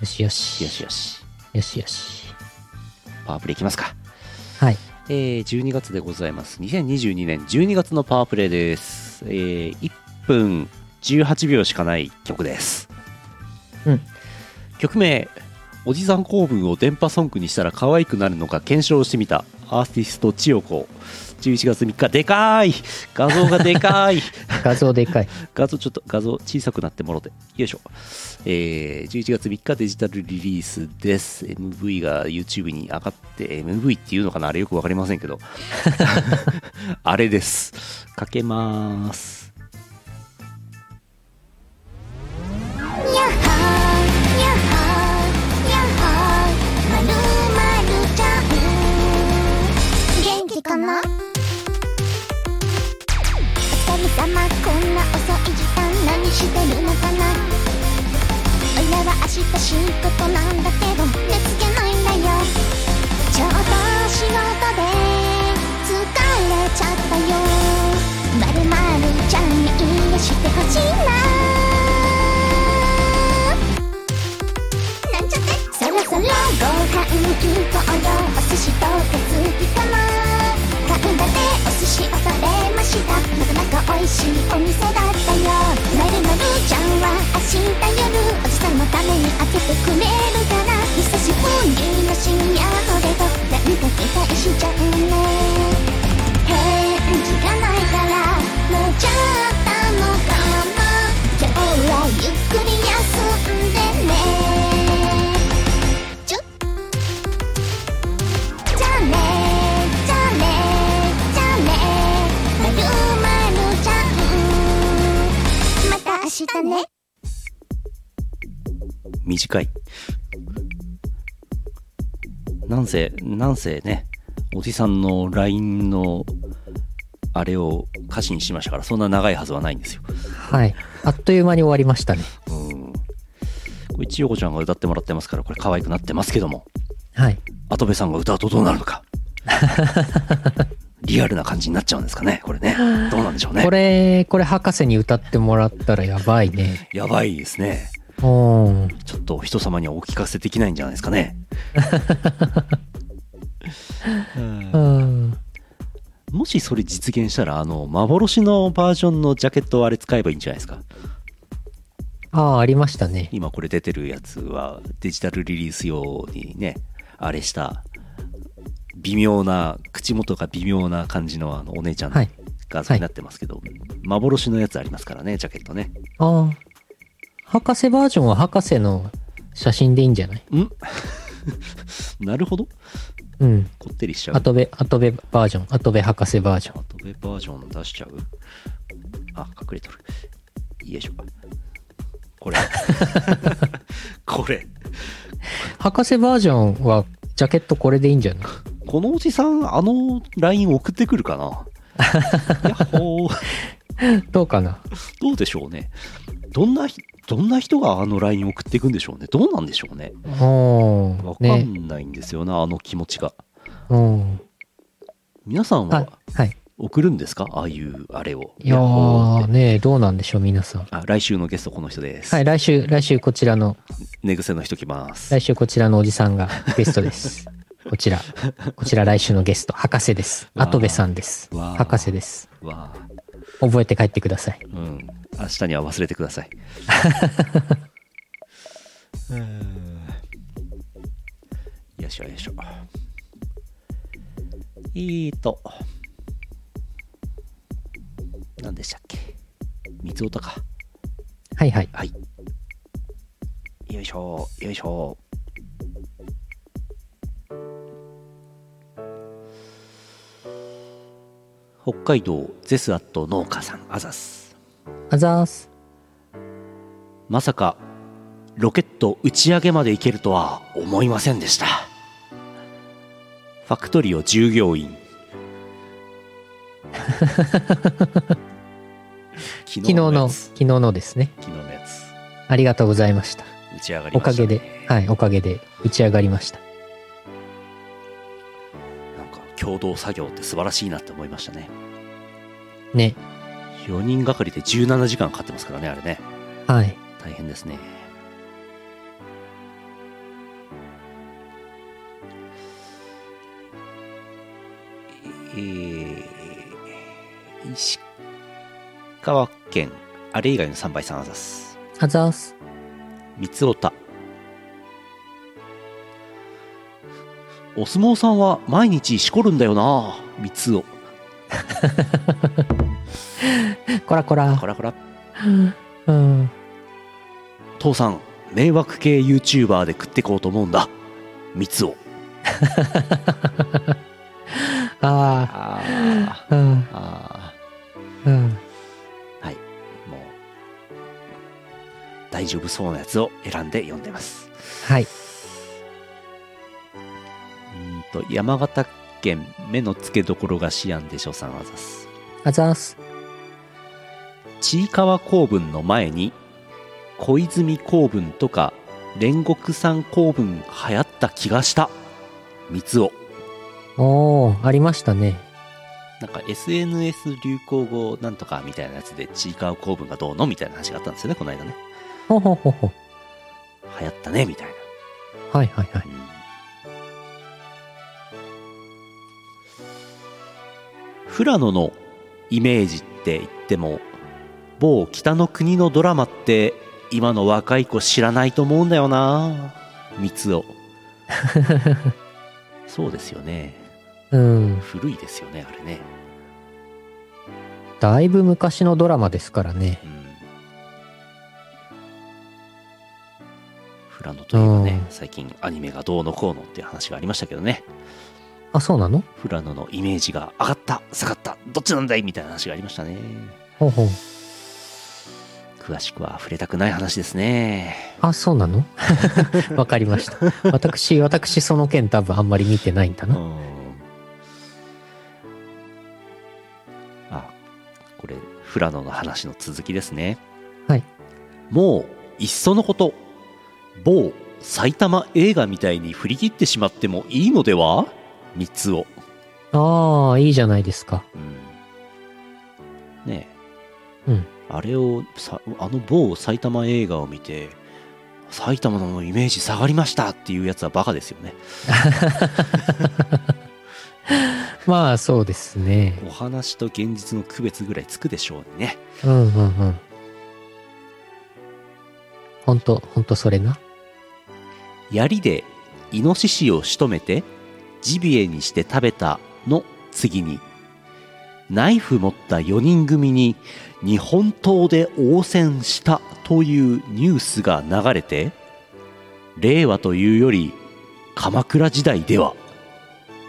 しよし。よしよしよしよし。パワープレイいきますかはい。えー、12月でございます2022年12月のパワープレイです、えー、1分18秒しかない曲です、うん曲名おじさん構文を電波ソングにしたら可愛くなるのか検証してみた。アーティスト千代子。11月3日。でかーい。画像がでかーい。画像でかい。画像ちょっと画像小さくなってもろて。よいしょ。えー、11月3日デジタルリリースです。MV が YouTube に上がって MV っていうのかな？あれよく分かりませんけど。あれです。かけまーす。やっなお疲れ様こんな遅い時間何してるのかな？おいらは明日仕事なんだけど寝つけないんだよ。ちょうど仕事で疲れちゃったよ。まるまるちゃんに癒してほしいな。しいお店だったよ。まるまるちゃんは明日夜おじさんのために開けてくれるから。久しぶりの深夜のデートなんか期待しちゃうね。返事がないから。寝ちゃったのかな今日はゆっくりたね短いなんせなんせねおじさんの LINE のあれを歌詞にしましたからそんな長いはずはないんですよはい。あっという間に終わりましたね。うんこれ千代子ちゃんが歌ってもらってますからこれ可愛くなってますけどもはい。跡部さんが歌うとどうなるのか リアルな感じになっちゃうんですかねこれねどうなんでしょうねこれ、これ博士に歌ってもらったらやばいね。やばいですねうん。ちょっと人様にはお聞かせできないんじゃないですかね うん。もしそれ実現したらあの幻のバージョンのジャケットをあれ使えばいいんじゃないですか？ああ、ありましたね。今これ出てるやつはデジタルリリース用にねあれした微妙な口元が微妙な感じのあのお姉ちゃんのはい。画像になってますけど、幻のやつありますからねジャケットね。ああ。博士バージョンは博士の写真でいいんじゃない？ん？なるほど。うん。こってりしちゃう。アトベ、アトベバージョン、アトベ博士バージョン。アトベバージョン出しちゃう？あ隠れとる。よいしょ。これ。これ。博士バージョンは、ジャケットこれでいいんじゃない？このおじさんあの LINE 送ってくるかな？やっほー。どうかな？どうでしょうね。どんなひどんな人があの LINE 送っていくんでしょうね？どうなんでしょうね？おわか。んないんですよな、あの気持ちが。うん。皆さんあは、はい。送るんですか？ああいうあれを。いやー、ねどうなんでしょう、皆さん。あ来週のゲストこの人です、はい、来週、来週こちらの、寝癖の人来ます。来週こちらのおじさんがゲストです。こちら、こちら来週のゲスト、博士です。跡部さんです。博士です。覚えて帰ってください。うん。明日には忘れてください。うん。よいしょよいしょ。えーと。何でしたっけ？三つおたか。はいはい。はい。よいしょよいしょ北海道ゼスアット農家さんあざすあざーす。まさかロケット打ち上げまで行けるとは思いませんでしたファクトリオ従業員昨 昨日の、昨日のですね。昨日のやつありがとうございました。打ち上がりおかました、ね、げで、はい、おかげで打ち上がりました。共同作業って素晴らしいなって思いましたねね。4人がかりで17時間かかってますからねあれねはい。大変ですねえー、石川県あれ以外の3倍さんあざすあざーす。三つおお相撲さんは毎日しこるんだよな三つを こらこらこ。らこらうん。父さん迷惑系 YouTuber で食ってこうと思うんだ三つを あああ。うん。あうん。はいもう大丈夫そうなやつを選んで読んでますはい。と山形県目の付けどころがシアンでしょさんあざすあざーす。ちいかわ公文の前に小泉公文とか煉獄さん公文流行った気がした三つをおー、ありましたね。なんか SNS 流行語なんとかみたいなやつでちいかわ公文がどうの？みたいな話があったんですよねこの間ねほほほほ。流行ったねみたいなはいはいはい。うん富良野のイメージって言っても某北の国のドラマって今の若い子知らないと思うんだよな。三つを。そうですよね。うん。古いですよねあれね。だいぶ昔のドラマですからね。うん。富良野といえばねうん。最近アニメがどうのこうのっていう話がありましたけどねあ、そうなの？富良野のイメージが上がった下がったどっちなんだいみたいな話がありましたね。ほうほう。詳しくは触れたくない話ですね。あ、そうなの？わかりました。私、私、その件多分あんまり見てないんだな。うん。あこれ富良野の話の続きですね。はい。もういっそのこと某埼玉映画みたいに振り切ってしまってもいいのでは？三つをああ、いいじゃないですか。うんねえ、うんあれをさあの某埼玉映画を見て埼玉のイメージ下がりましたっていうやつはバカですよね まあ、そうですね。お話と現実の区別ぐらいつくでしょうにねうんうんうん。ほんと、ほんとそれな。槍でイノシシを仕留めてジビエにして食べたの次にナイフ持った4人組に日本刀で応戦したというニュースが流れて令和というより鎌倉時代では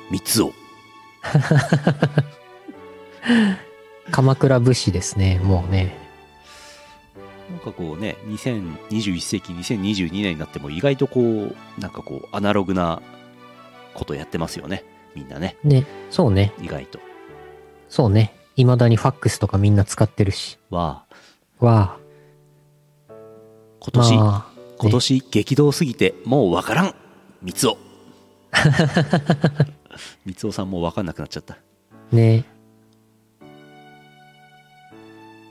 三つを 鎌倉武士ですね、もうね。なんかこうね2021世紀2022年になっても意外とこうなんかこうアナログなことやってますよね。みんなね。ね、そうね、意外と。そうね。未だにファックスとかみんな使ってるし。はわあ。今年、まあ、今年激動すぎてもうわからん。三つお。三つおさんもうわかんなくなっちゃった。ね。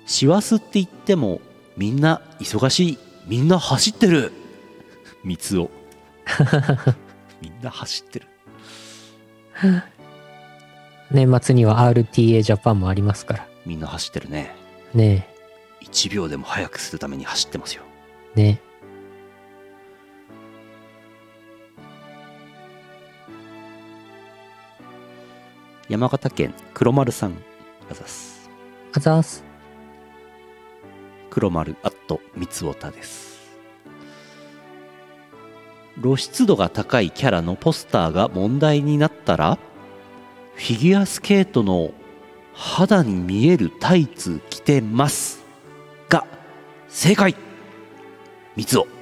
師走って言ってもみんな忙しい。みんな走ってる。三つお。みんな走ってる 年末には RTA ジャパンもありますから。みんな走ってるねね1秒でも早くするために走ってますよね。山形県黒丸さんあざすあざーす。黒丸アット三つおたです露出度が高いキャラのポスターが問題になったらフィギュアスケートの肌に見えるタイツ着てます。が正解。三つお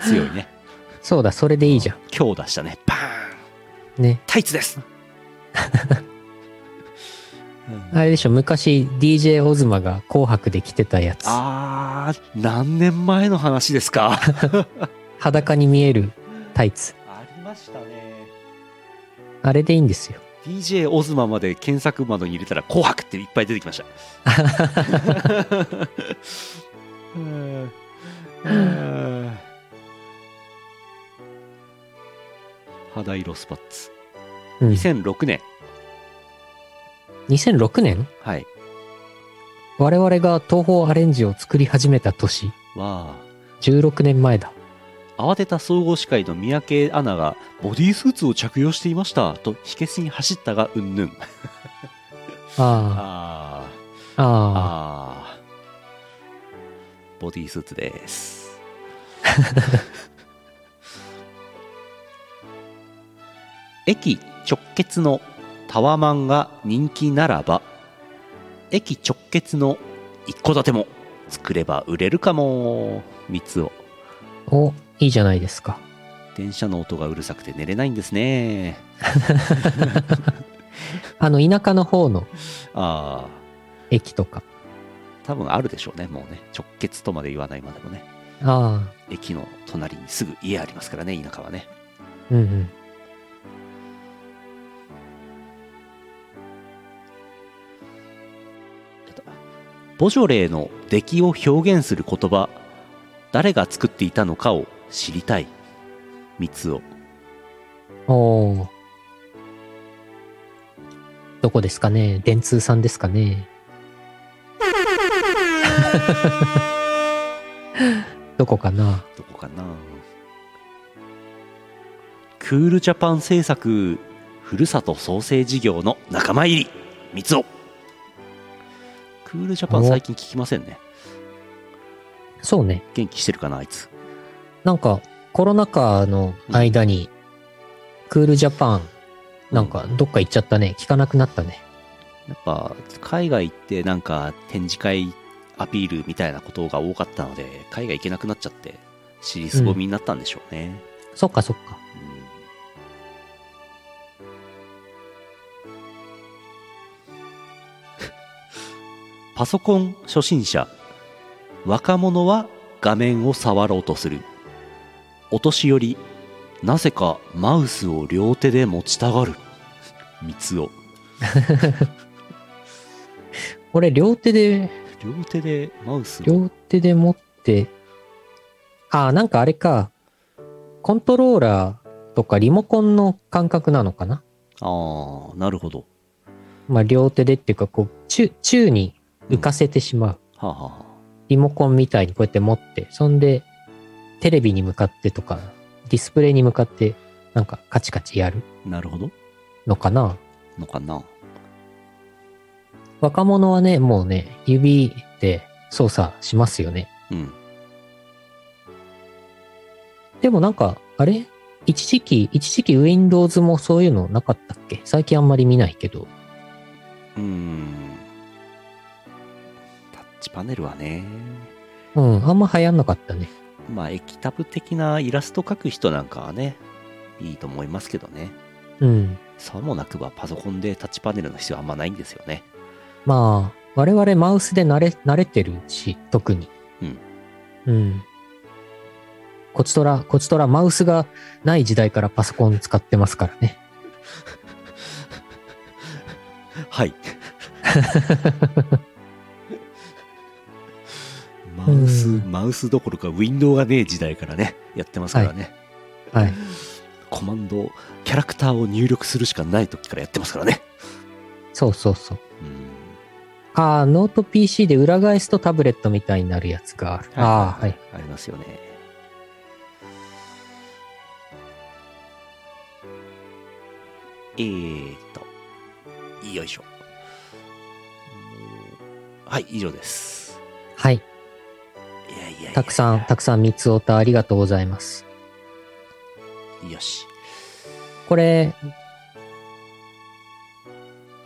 強いね。そうだ、それでいいじゃ今日出したね。パーン。ん。ね。タイツですあれでしょ、昔 DJ オズマが紅白で着てたやつ。あー何年前の話ですか？裸に見えるタイツ。ありましたね。あれでいいんですよ。DJ オズマまで検索窓に入れたら「紅白」っていっぱい出てきました。うん。うん。肌色スパッツ。うん、2006年2006年？はい。我々が東宝アレンジを作り始めた年。は16年前だ。慌てた総合司会の三宅アナがボディースーツを着用していましたと火消しに走ったがうんぬんあ。あー。あ、ああ、あー。ボディースーツです。駅直結のタワマンが人気ならば駅直結の一戸建ても作れば売れるかも。3つを。お、いいじゃないですか。電車の音がうるさくて寝れないんですね。あの、田舎の方のああ。駅とか。多分あるでしょうねもうね。直結とまで言わないまでもね。ああ、駅の隣にすぐ家ありますからね田舎はね。うんうん。ボジョレーの出来を表現する言葉誰が作っていたのかを知りたい。三つを。おー。どこですかね？電通さんですかね？どこかな？どこかな？クールジャパン制作ふるさと創生事業の仲間入り。三つをクールジャパン最近聞きませんねそうね。元気してるかなあいつなんか、コロナ禍の間に、クールジャパン、なんか、どっか行っちゃったね。聞かなくなったね。やっぱ海外行ってなんか展示会アピールみたいなことが多かったので海外行けなくなっちゃって尻すぼみになったんでしょうね、そっかそっか。パソコン初心者。若者は画面を触ろうとする。お年寄りなぜかマウスを両手で持ちたがる。三つを。俺、両手で、両手でマウスを。両手で持って、ああ、なんかあれか。コントローラーとかリモコンの感覚なのかな？ああなるほど。まあ、両手でっていうか、こう、宙、宙に浮かせてしまう。はあ、はあはあ、リモコンみたいにこうやって持って、そんで、テレビに向かってとか、ディスプレイに向かって、なんかカチカチやる。なるほど。のかな。のかな。若者はね、もうね、指で操作しますよね。うん。でもなんか、あれ？一時期、一時期 Windows もそういうのなかったっけ？最近あんまり見ないけど。うーんチパネルはねうん、あんま流行んなかったね。まあ液タブ的なイラスト描く人なんかはねいいと思いますけどねうん。さもなくばパソコンでタッチパネルの必要あんまないんですよねまあ、我々マウスで慣れ、慣れてるし、特に。うん。うん。こちとら、こちとらマウスがない時代からパソコン使ってますからね。はい マウス、うんマウスどころかウィンドウがねえ時代からねやってますからね、はい。コマンドキャラクターを入力するしかない時からやってますからねそうそうそう。うんああ、ノート PC で裏返すとタブレットみたいになるやつがある。ああ、はい。ありますよねえーっとよいしょはい以上ですはい。たくさん、たくさん三つおたありがとうございます。よし。これ、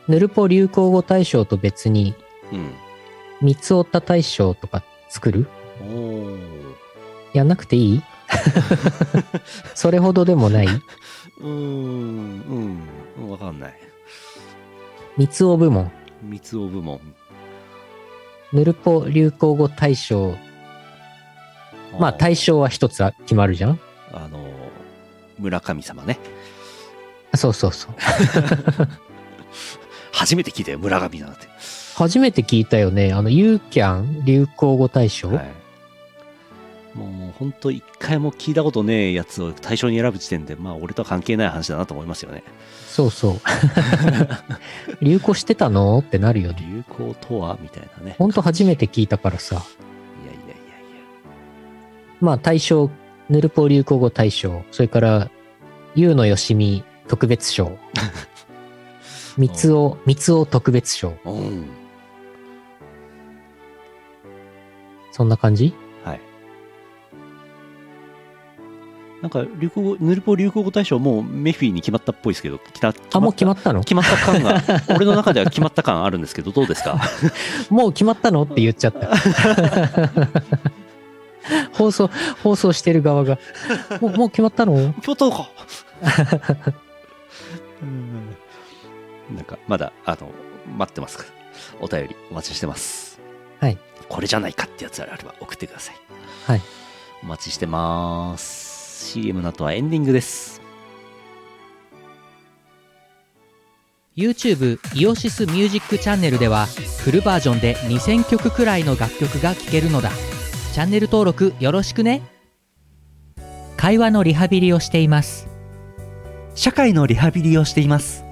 ヌルポ流行語大賞と別に、うん。三つおた大賞とか作る？やんなくていい？それほどでもない？うーんうん。わかんない。三つお部門。三つお部門。ヌルポ流行語大賞。まあ大賞は一つは決まるじゃん？あの村神様ねあそうそうそう。初めて聞いたよ村神なんて初めて聞いたよね。あの、ユーキャン流行語大賞、はいもう本当一回も聞いたことねえやつを対象に選ぶ時点でまあ俺とは関係ない話だなと思いますよねそうそう。流行してたの？ってなるよね。流行とは？みたいなねほんと初めて聞いたからさ。まあ大賞ヌルポ流行語大賞、それから、ゆうのよしみ特別賞、三つお、三つお特別賞、うん。そんな感じ？はい。なんか流行語ヌルポ流行語大賞もうメフィーに決まったっぽいですけどきたあ、もう決まっったの？決まった感が 俺の中では決まった感あるんですけどどうですか？もう決まったの？って言っちゃった。放送、放送してる側が、もう もう決まったの？決まったのか。うん。なんかまだあの待ってますから。お便りお待ちしてます。はい。これじゃないかってやつあれば送ってください。はい。お待ちしてます。CM の後はエンディングです。YouTube イオシスミュージックチャンネルではフルバージョンで2000曲くらいの楽曲が聴けるのだチャンネル登録よろしくね。会話のリハビリをしています。社会のリハビリをしています。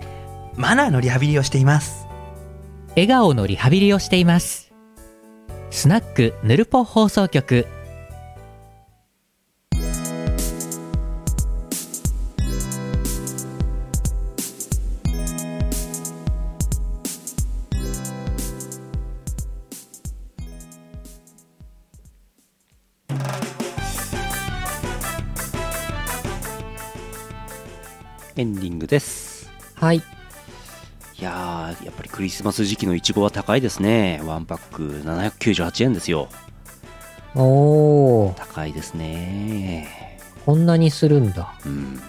マナーのリハビリをしています。笑顔のリハビリをしています。スナックぬるぽ放送局エンディングですはい。いやーやっぱりクリスマス時期のいちごは高いですねワンパック798円ですよおー、高いですねこんなにするんだ。うん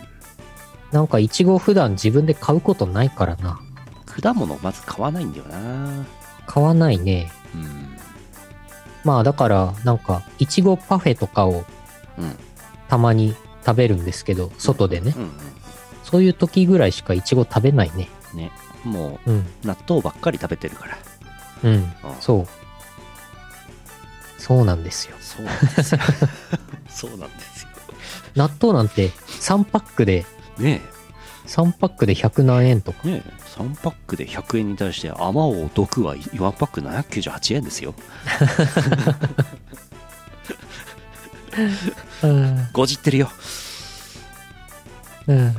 なんか、いちご普段自分で買うことないからな。果物まず買わないんだよな買わないね。うんまあ、だから、なんか、いちごパフェとかをうんたまに食べるんですけど、外でね。うんそういう時ぐらいしかいちご食べないね。うんねもううん。納豆ばっかり食べてるからうん。うんそう。そうなんですよ。そうなんですよそうなんですよ納豆なんて3パックで、ね3パックで100何円とか。えねえ3パックで100円に対してあまおう毒は1パック798円ですよ うん。ごじってるようん。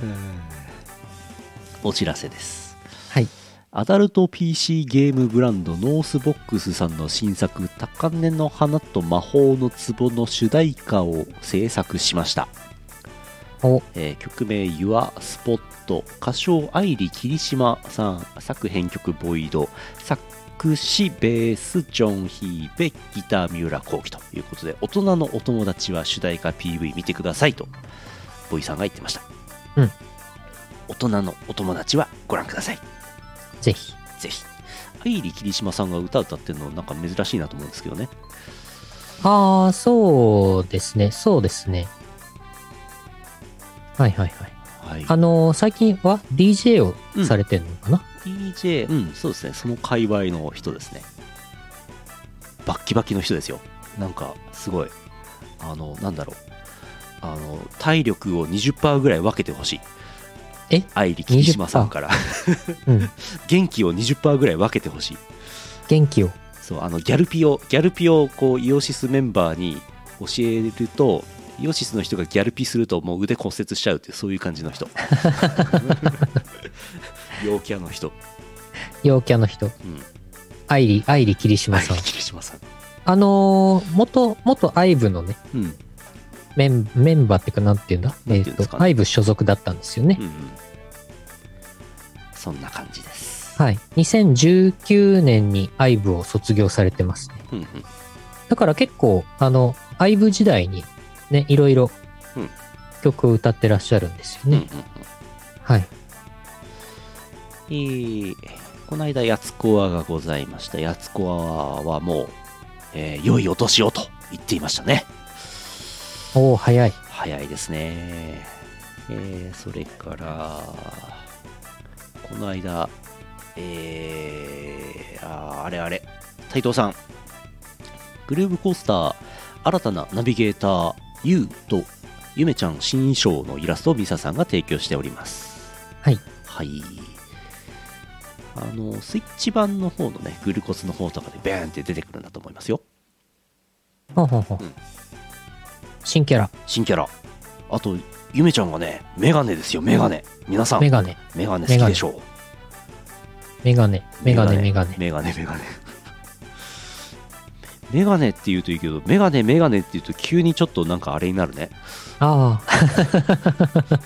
お知らせです。はい。アダルト PC ゲームブランドノースボックスさんの新作「高根の花と魔法の壺」の主題歌を制作しました、お、えー曲名「Your Spot」歌唱愛理霧島さん作編曲ボイド作詞ベースジョン・ヒーベギター三浦幸喜ということで大人のお友達は主題歌 PV 見てくださいとボイさんが言ってましたうん。大人のお友達はご覧ください。ぜひ。ぜひ。愛理霧島さんが歌歌ってるのなんか珍しいなと思うんですけどね。ああ、そうですね。そうですね。はいはいはい。はい。あのー最近は DJ をされてるのかな、DJ うんそうですね。その界隈の人ですね。バッキバキの人ですよ。なんかすごい。あのなんだろうあの体力を20%ぐらい分けてほしい。え？愛理霧島さんから。うん。元気を20%ぐらい分けてほしい。元気を？そうあのギャルピをギャルピをこうイオシスメンバーに教えるとイオシスの人がギャルピするともう腕骨折しちゃうってそういう感じの人。陽キャの人。陽キャの人？うん。愛理、愛理霧島さん。霧島さん。あのー元、元アイブのね、うんメンメンバーっていうか、なんていうんだ？えっ、なんていうんですかねと、アイブ所属だったんですよね。うんうんそんな感じですはい。2019年にアイブを卒業されてますね。うんうんだから結構、あの、アイブ時代にね、いろいろうん曲を歌ってらっしゃるんですよね。うんうんうんはい。えーこの間やつこアがございましたやつこアはもう、えー良いお年をと言っていましたねおお早い。早いですね。えー、それから、この間、えー、あーあれあれ、斉藤さん、グルーブコースター、新たなナビゲーター、ユウと、ゆめちゃん新衣装のイラストをミサさんが提供しております。はい。はい。あの、スイッチ版の方のね、グルコスの方とかでベーンって出てくるんだと思いますよ。ほんほんほんうん新キャラ。新キャラ。あとゆめちゃんがねメガネですよメガネ皆さんメガネ、メガネ好きでしょうメガネ、メガネ、メガネ。メガネメガネ メガネって言うといいけどメガネメガネって言うと急にちょっとなんかあれになるねああ。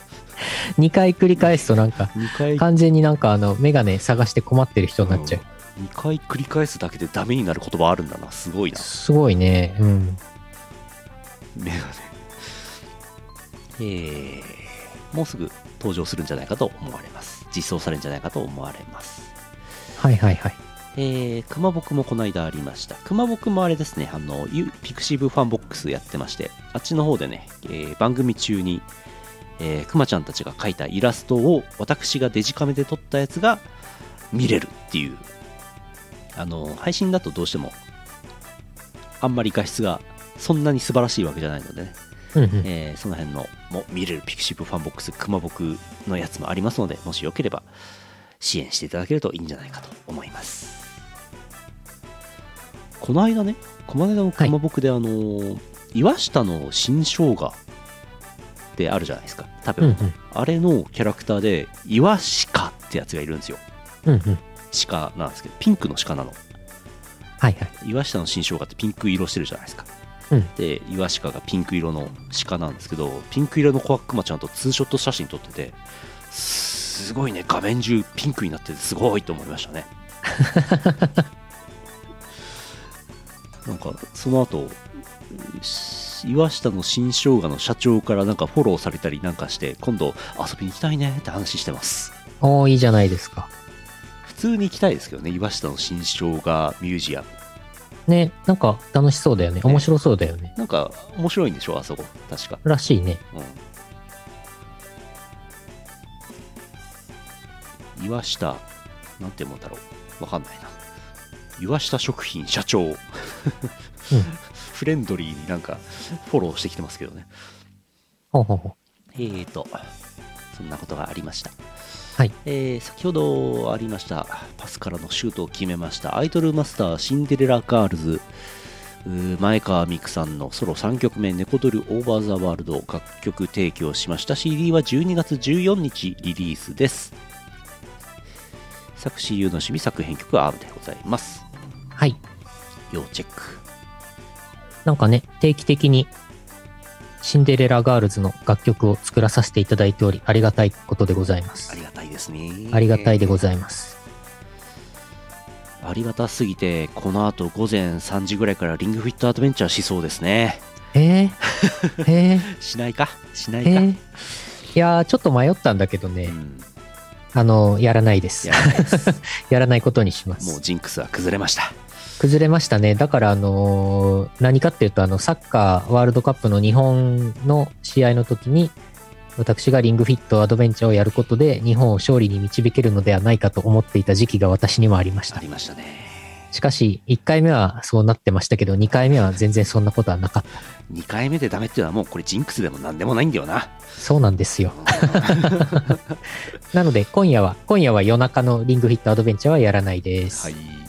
2回繰り返すとなんか、2回完全になんかあの、メガネ探して困ってる人になっちゃう。2回繰り返すだけでダメになる言葉あるんだなすごいなすごいね。うん。メガネ。えー、もうすぐ登場するんじゃないかと思われます。実装されるんじゃないかと思われます。はいはいはい。えー、熊僕もこの間ありました。熊僕もあれですね、あの、ゆピクシブファンボックスやってまして、あっちの方でね、えー番組中に、えー、熊ちゃんたちが描いたイラストを私がデジカメで撮ったやつが見れるっていう、あの、配信だとどうしても、あんまり画質がそんなに素晴らしいわけじゃないのでね、うんうん。えーその辺のも見れるピクシブファンボックス熊僕のやつもありますのでもしよければ支援していただけるといいんじゃないかと思いますこの間ねこの間の熊僕で、あのー岩下の新生姜ってあるじゃないですか食べ物、うんうん。あれのキャラクターで岩鹿ってやつがいるんですようんうん。鹿なんですけどピンクの鹿なのはいはい。岩下の新生姜ってピンク色してるじゃないですか、うん。で岩鹿がピンク色の鹿なんですけどピンク色のコアクマちゃんとツーショット写真撮っててすごいね画面中ピンクになっててすごいと思いましたね。なんかその後岩下の新生姜の社長からなんかフォローされたりなんかして今度遊びに行きたいねって話してます。おー、いいじゃないですか。普通に行きたいですけどね岩下の新生姜ミュージアムね、なんか楽しそうだよね。面白そうだよね。なんか面白いんでしょあそこ確からしいね。うん。岩下、なんて読むんだろう。わかんないな。岩下食品社長。フレンドリーになんかフォローしてきてますけどね。ほうほうほえーと、そんなことがありました。はい。えー先ほどありました、パスからのシュートを決めました、アイドルマスターシンデレラガールズ、前川みくさんのソロ3曲目、ネコドルオーバーザワールド楽曲提供しました CD は12月14日リリースです。作詞夕野ヨシミ作編曲は ARM でございます。う。はい。要チェック。なんかね、定期的にシンデレラガールズの楽曲を作らさせていただいており、ありがたいことでございますあ。りがたいですね。ありがたいでございます。ありがたすぎて、この後午前3時ぐらいからリングフィットアドベンチャーしそうですね。えー、え しないか？しなー、いか、えー、いやー、ちょっと迷ったんだけどねう、ん。あの、やらないですや。らないです。やらないことにします。もうジンクスは崩れました。崩れましたね。だから、あのー何かっていうと、あの、サッカーワールドカップの日本の試合の時に、私がリングフィットアドベンチャーをやることで、日本を勝利に導けるのではないかと思っていた時期が私にもありました。ありましたね。しかし、1回目はそうなってましたけど、2回目は全然そんなことはなかった。2回目でダメっていうのはもうこれジンクスでも何でもないんだよな。そうなんですよ。なので、今夜は、今夜は夜中のリングフィットアドベンチャーはやらないです。はい。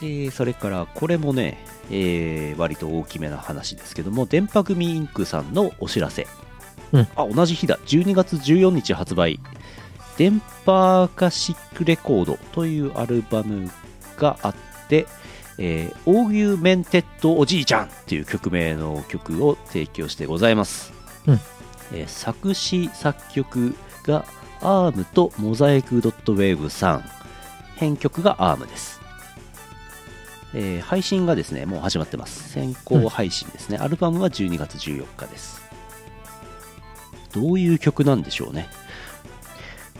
えーそれからこれもね、えー割と大きめな話ですけども、電波組インクさんのお知らせ。うんあ、同じ日だ。12月14日発売。電波アカシックレコードというアルバムがあって、えー、 augmented おじいちゃんっていう曲名の曲を提供してございます。うんえー作詞作曲が ARM と MOSAIC.WAV さん。編曲が ARM です。えー配信がですね、もう始まってます。先行配信ですね。アルバムは12月14日です。どういう曲なんでしょうね？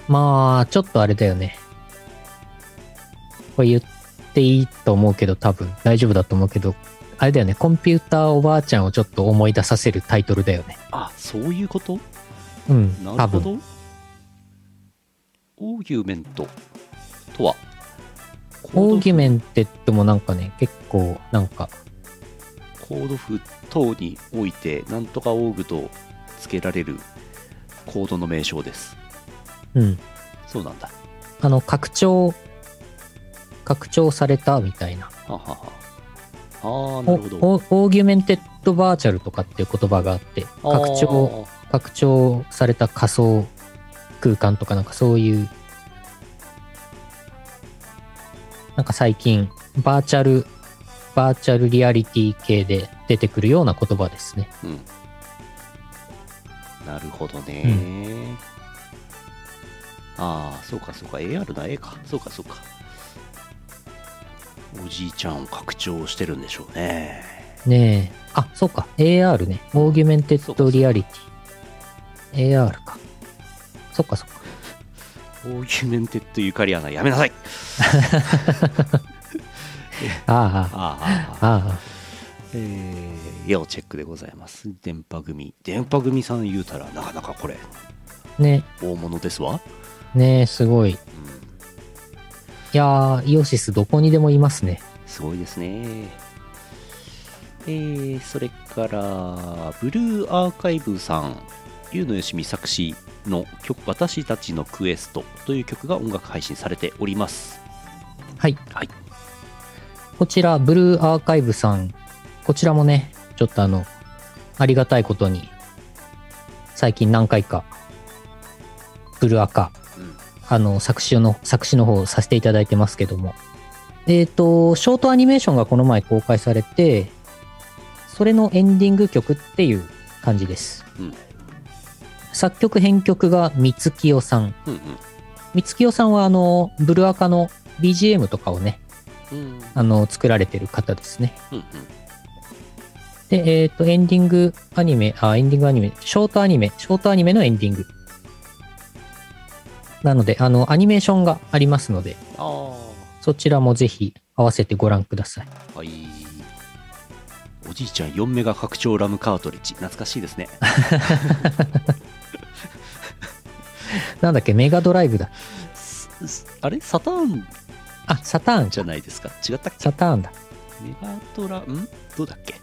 まあ、ちょっとあれだよね。これ言っていいと思うけど、多分大丈夫だと思うけど、あれだよね、コンピューターおばあちゃんをちょっと思い出させるタイトルだよね。あ、そういうこと？うん。なるほど。 augment とは？ augmented もなんかね、結構、なんか、コード譜等において、なんとかオーグと付けられるコードの名称です。うん。そうなんだ。あの、拡張、拡張されたみたいな。ははは。ああ、おなるほど。お augmented virtual とかっていう言葉があって、拡張、あ拡張された仮想空間とかなんかそういう、なんか最近、バーチャル、バーチャルリアリティ系で出てくるような言葉ですね。うん。なるほどね。ああ、そうかそうか。AR だ、A か。そうかそうか。おじいちゃんを拡張してるんでしょうね。ねえ。あ、そうか。AR ね。 augmented reality。AR か。そっかそっか。 augmented ユカリアナやめなさい。ああ、ああ。ああ。ああ、えー、要チェックでございます。電波組。電波組さん言うたらなかなかこれ。ね、大物ですわ、ねえ、すごい。いうん、やー、イオシスどこにでもいますね。すごいですね。えー、それからブルーアーカイブさんゆうのよしみ作詞の曲「私たちのクエスト」という曲が音楽配信されておりますはい。はいこちら、ブルーアーカイブさん。こちらもね、ちょっとあの、ありがたいことに、最近何回か、ブルーアカ、うんあの、作詞の、作詞の方をさせていただいてますけども。えっ、と、ショートアニメーションがこの前公開されて、それのエンディング曲っていう感じです。うん作曲編曲が三月清さん。うん三月清さんはあの、ブルアカの BGM とかをね、うんうんあの、作られてる方ですね。うんうんで、えっ、と、エンディングアニメ、あ、エンディングアニメ、ショートアニメ、ショートアニメのエンディング。なので、あの、アニメーションがありますので、そちらもぜひ合わせてご覧ください。はい。おじいちゃん4メガ拡張ラムカートリッジ。懐かしいですね。なんだっけ、メガドライブだ。あれ？サターン？あ、サターンじゃないですか違ったっけ？サターンだ。メガドラ、ん？どうだっけ？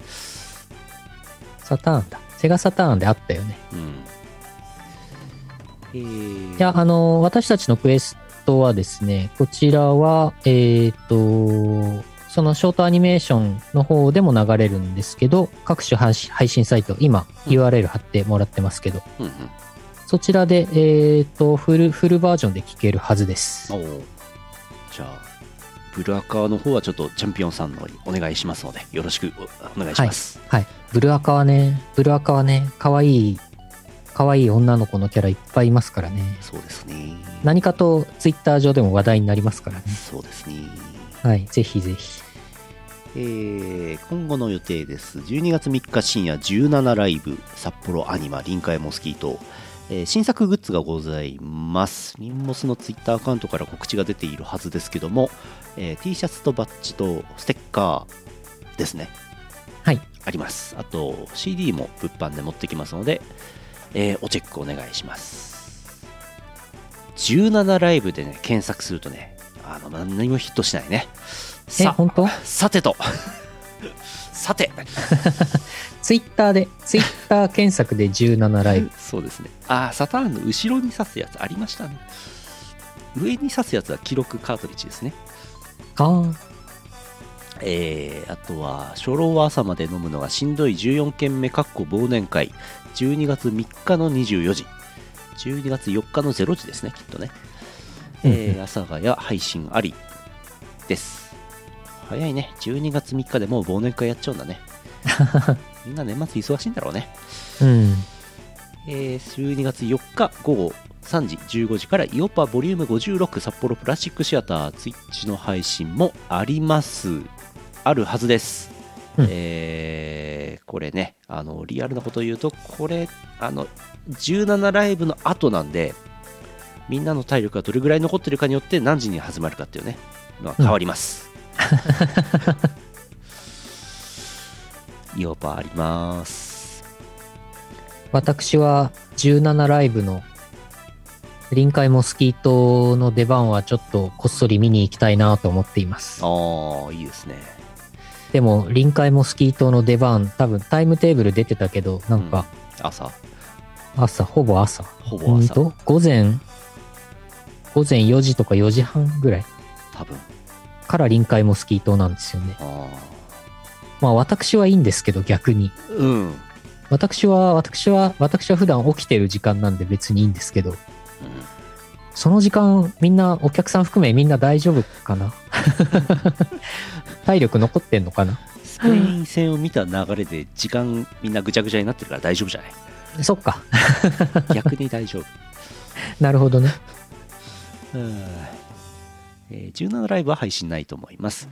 サターンだ。セガサターンであったよね。うん。えー、いや、あの、私たちのクエストはですね、こちらは、えっ、と、そのショートアニメーションの方でも流れるんですけど、各種配信配信サイト、今 URL 貼ってもらってますけど、うんうん。そちらで、えっ、と、フル、フルバージョンで聴けるはずです。おーじゃあ、ブルアカーの方はちょっとチャンピオンさんの方にお願いしますので、よろしくおお願いします。はい。ブルアカはね、ブルアカはね、可愛い、可愛い女の子のキャラいっぱいいますからね。そうですね。何かとツイッター上でも話題になりますからね。そうですね。はい。ぜひぜひ。えー今後の予定です12月3日深夜17ライブ札幌アニマ臨海モスキート、えー新作グッズがございます。ミンモスのツイッターアカウントから告知が出ているはずですけども、えー T シャツとバッジとステッカーですね。はい。あります。あと CD も物販で持ってきますので、えーおチェックお願いします。17ライブでね検索するとねあの何もヒットしないね。え、さ本当？さてと。さてツイッターで、ツイッター検索で17ライブ。そうですね。あーサターンの後ろに刺すやつありましたね。上に刺すやつは記録カートリッジですね。ああ、えー、あとは初老は朝まで飲むのがしんどい14件目かっこ忘年会。12月3日の24時。12月4日の0時ですねきっとね、えー、朝がや配信ありです。早いね。12月3日でもう忘年会やっちゃうんだね みんな年末忙しいんだろうね。うん。えー12月4日午後3時15時からイオパボリューム56札幌プラスチックシアターツイッチの配信もあります。あるはずです、うん。えーこれねあのリアルなことを言うとこれあの17ライブの後なんでみんなの体力がどれぐらい残ってるかによって何時に始まるかっていうねのは変わります、イオパあります私は17ライブの臨海モスキートの出番はちょっとこっそり見に行きたいなと思っています。ああいいですね。でも臨海モスキートの出番多分タイムテーブル出てたけどなんか朝。朝、ほぼ朝。ほぼ朝。うんと午前、午前4時とか4時半ぐらい。多分。から臨海モスキートなんですよね。あまあ私はいいんですけど逆に。ーうん私は、私は、私は普段起きてる時間なんで別にいいんですけど、その時間、みんな、お客さん含めみんな大丈夫かな？体力残ってんのかな？スペイン戦を見た流れで時間みんなぐちゃぐちゃになってるから大丈夫じゃない？そっか。逆に大丈夫なるほどね。うんえー17ライブは配信ないと思います。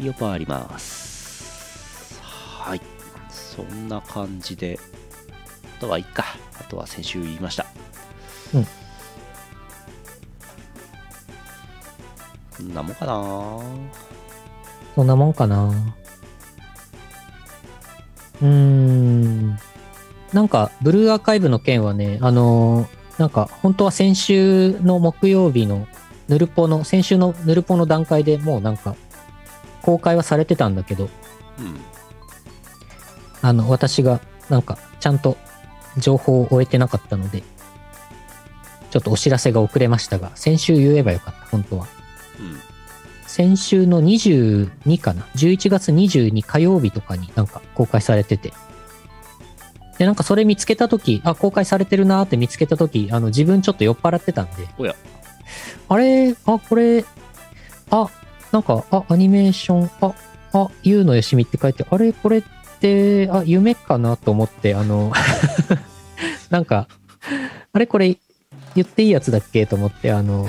イオパあります。はい。そんな感じで、あとはいいか。あとは先週言いました。うん。こんなもんかなそんなもんかな。うーん。なんか、ブルーアーカイブの件はね、あのーなんか、本当は先週の木曜日のヌルポの、先週のヌルポの段階でもうなんか、公開はされてたんだけど、うん。あの、私がなんか、ちゃんと情報を終えてなかったので、ちょっとお知らせが遅れましたが、先週言えばよかった、本当は。うん。先週の22かな ?11 月22火曜日とかになんか公開されてて。で、なんかそれ見つけたとき、あ、公開されてるなーって見つけたとき、あの、自分ちょっと酔っ払ってたんで、おや。あれ、あ、これ、あ、なんか、あ、アニメーション、あ、あ、ゆうのよしみって書いて、あれ、これって、あ、夢かなと思って、あの、なんか、あれ、これ、言っていいやつだっけと思って、あの、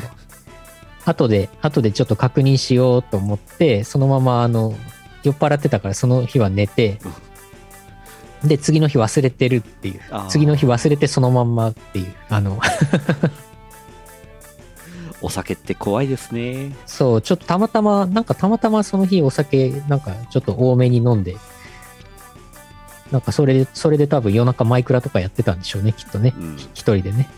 後で、後でちょっと確認しようと思って、そのまま、あの、酔っ払ってたから、その日は寝て、で、次の日忘れてるっていう。次の日忘れてそのまんまっていう、あの、お酒って怖いですね。そう、ちょっとたまたま、なんかたまたまその日お酒、なんかちょっと多めに飲んで、なんかそれで、それで多分夜中マイクラとかやってたんでしょうね、きっとね。うん。一人でね。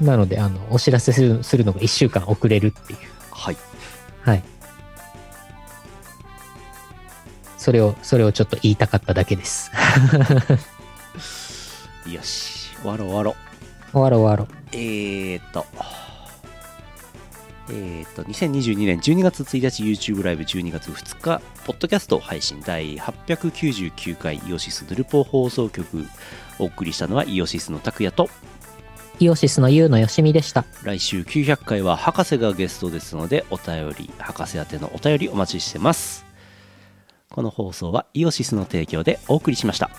うん。なので、あの、お知らせするするのが一週間遅れるっていう。はい。はい。それを、それをちょっと言いたかっただけです。よし。終わろわろう。終わろう終わろう。えーっと、えーっと、2022年12月1日 YouTube ライブ12月2日、ポッドキャスト配信第899回イオシスヌルポ放送局お送りしたのはイオシスの拓也と、イオシスのユウのよしみでした。来週900回は博士がゲストですので、お便り、博士宛てのお便りお待ちしてます。この放送はイオシスの提供でお送りしました。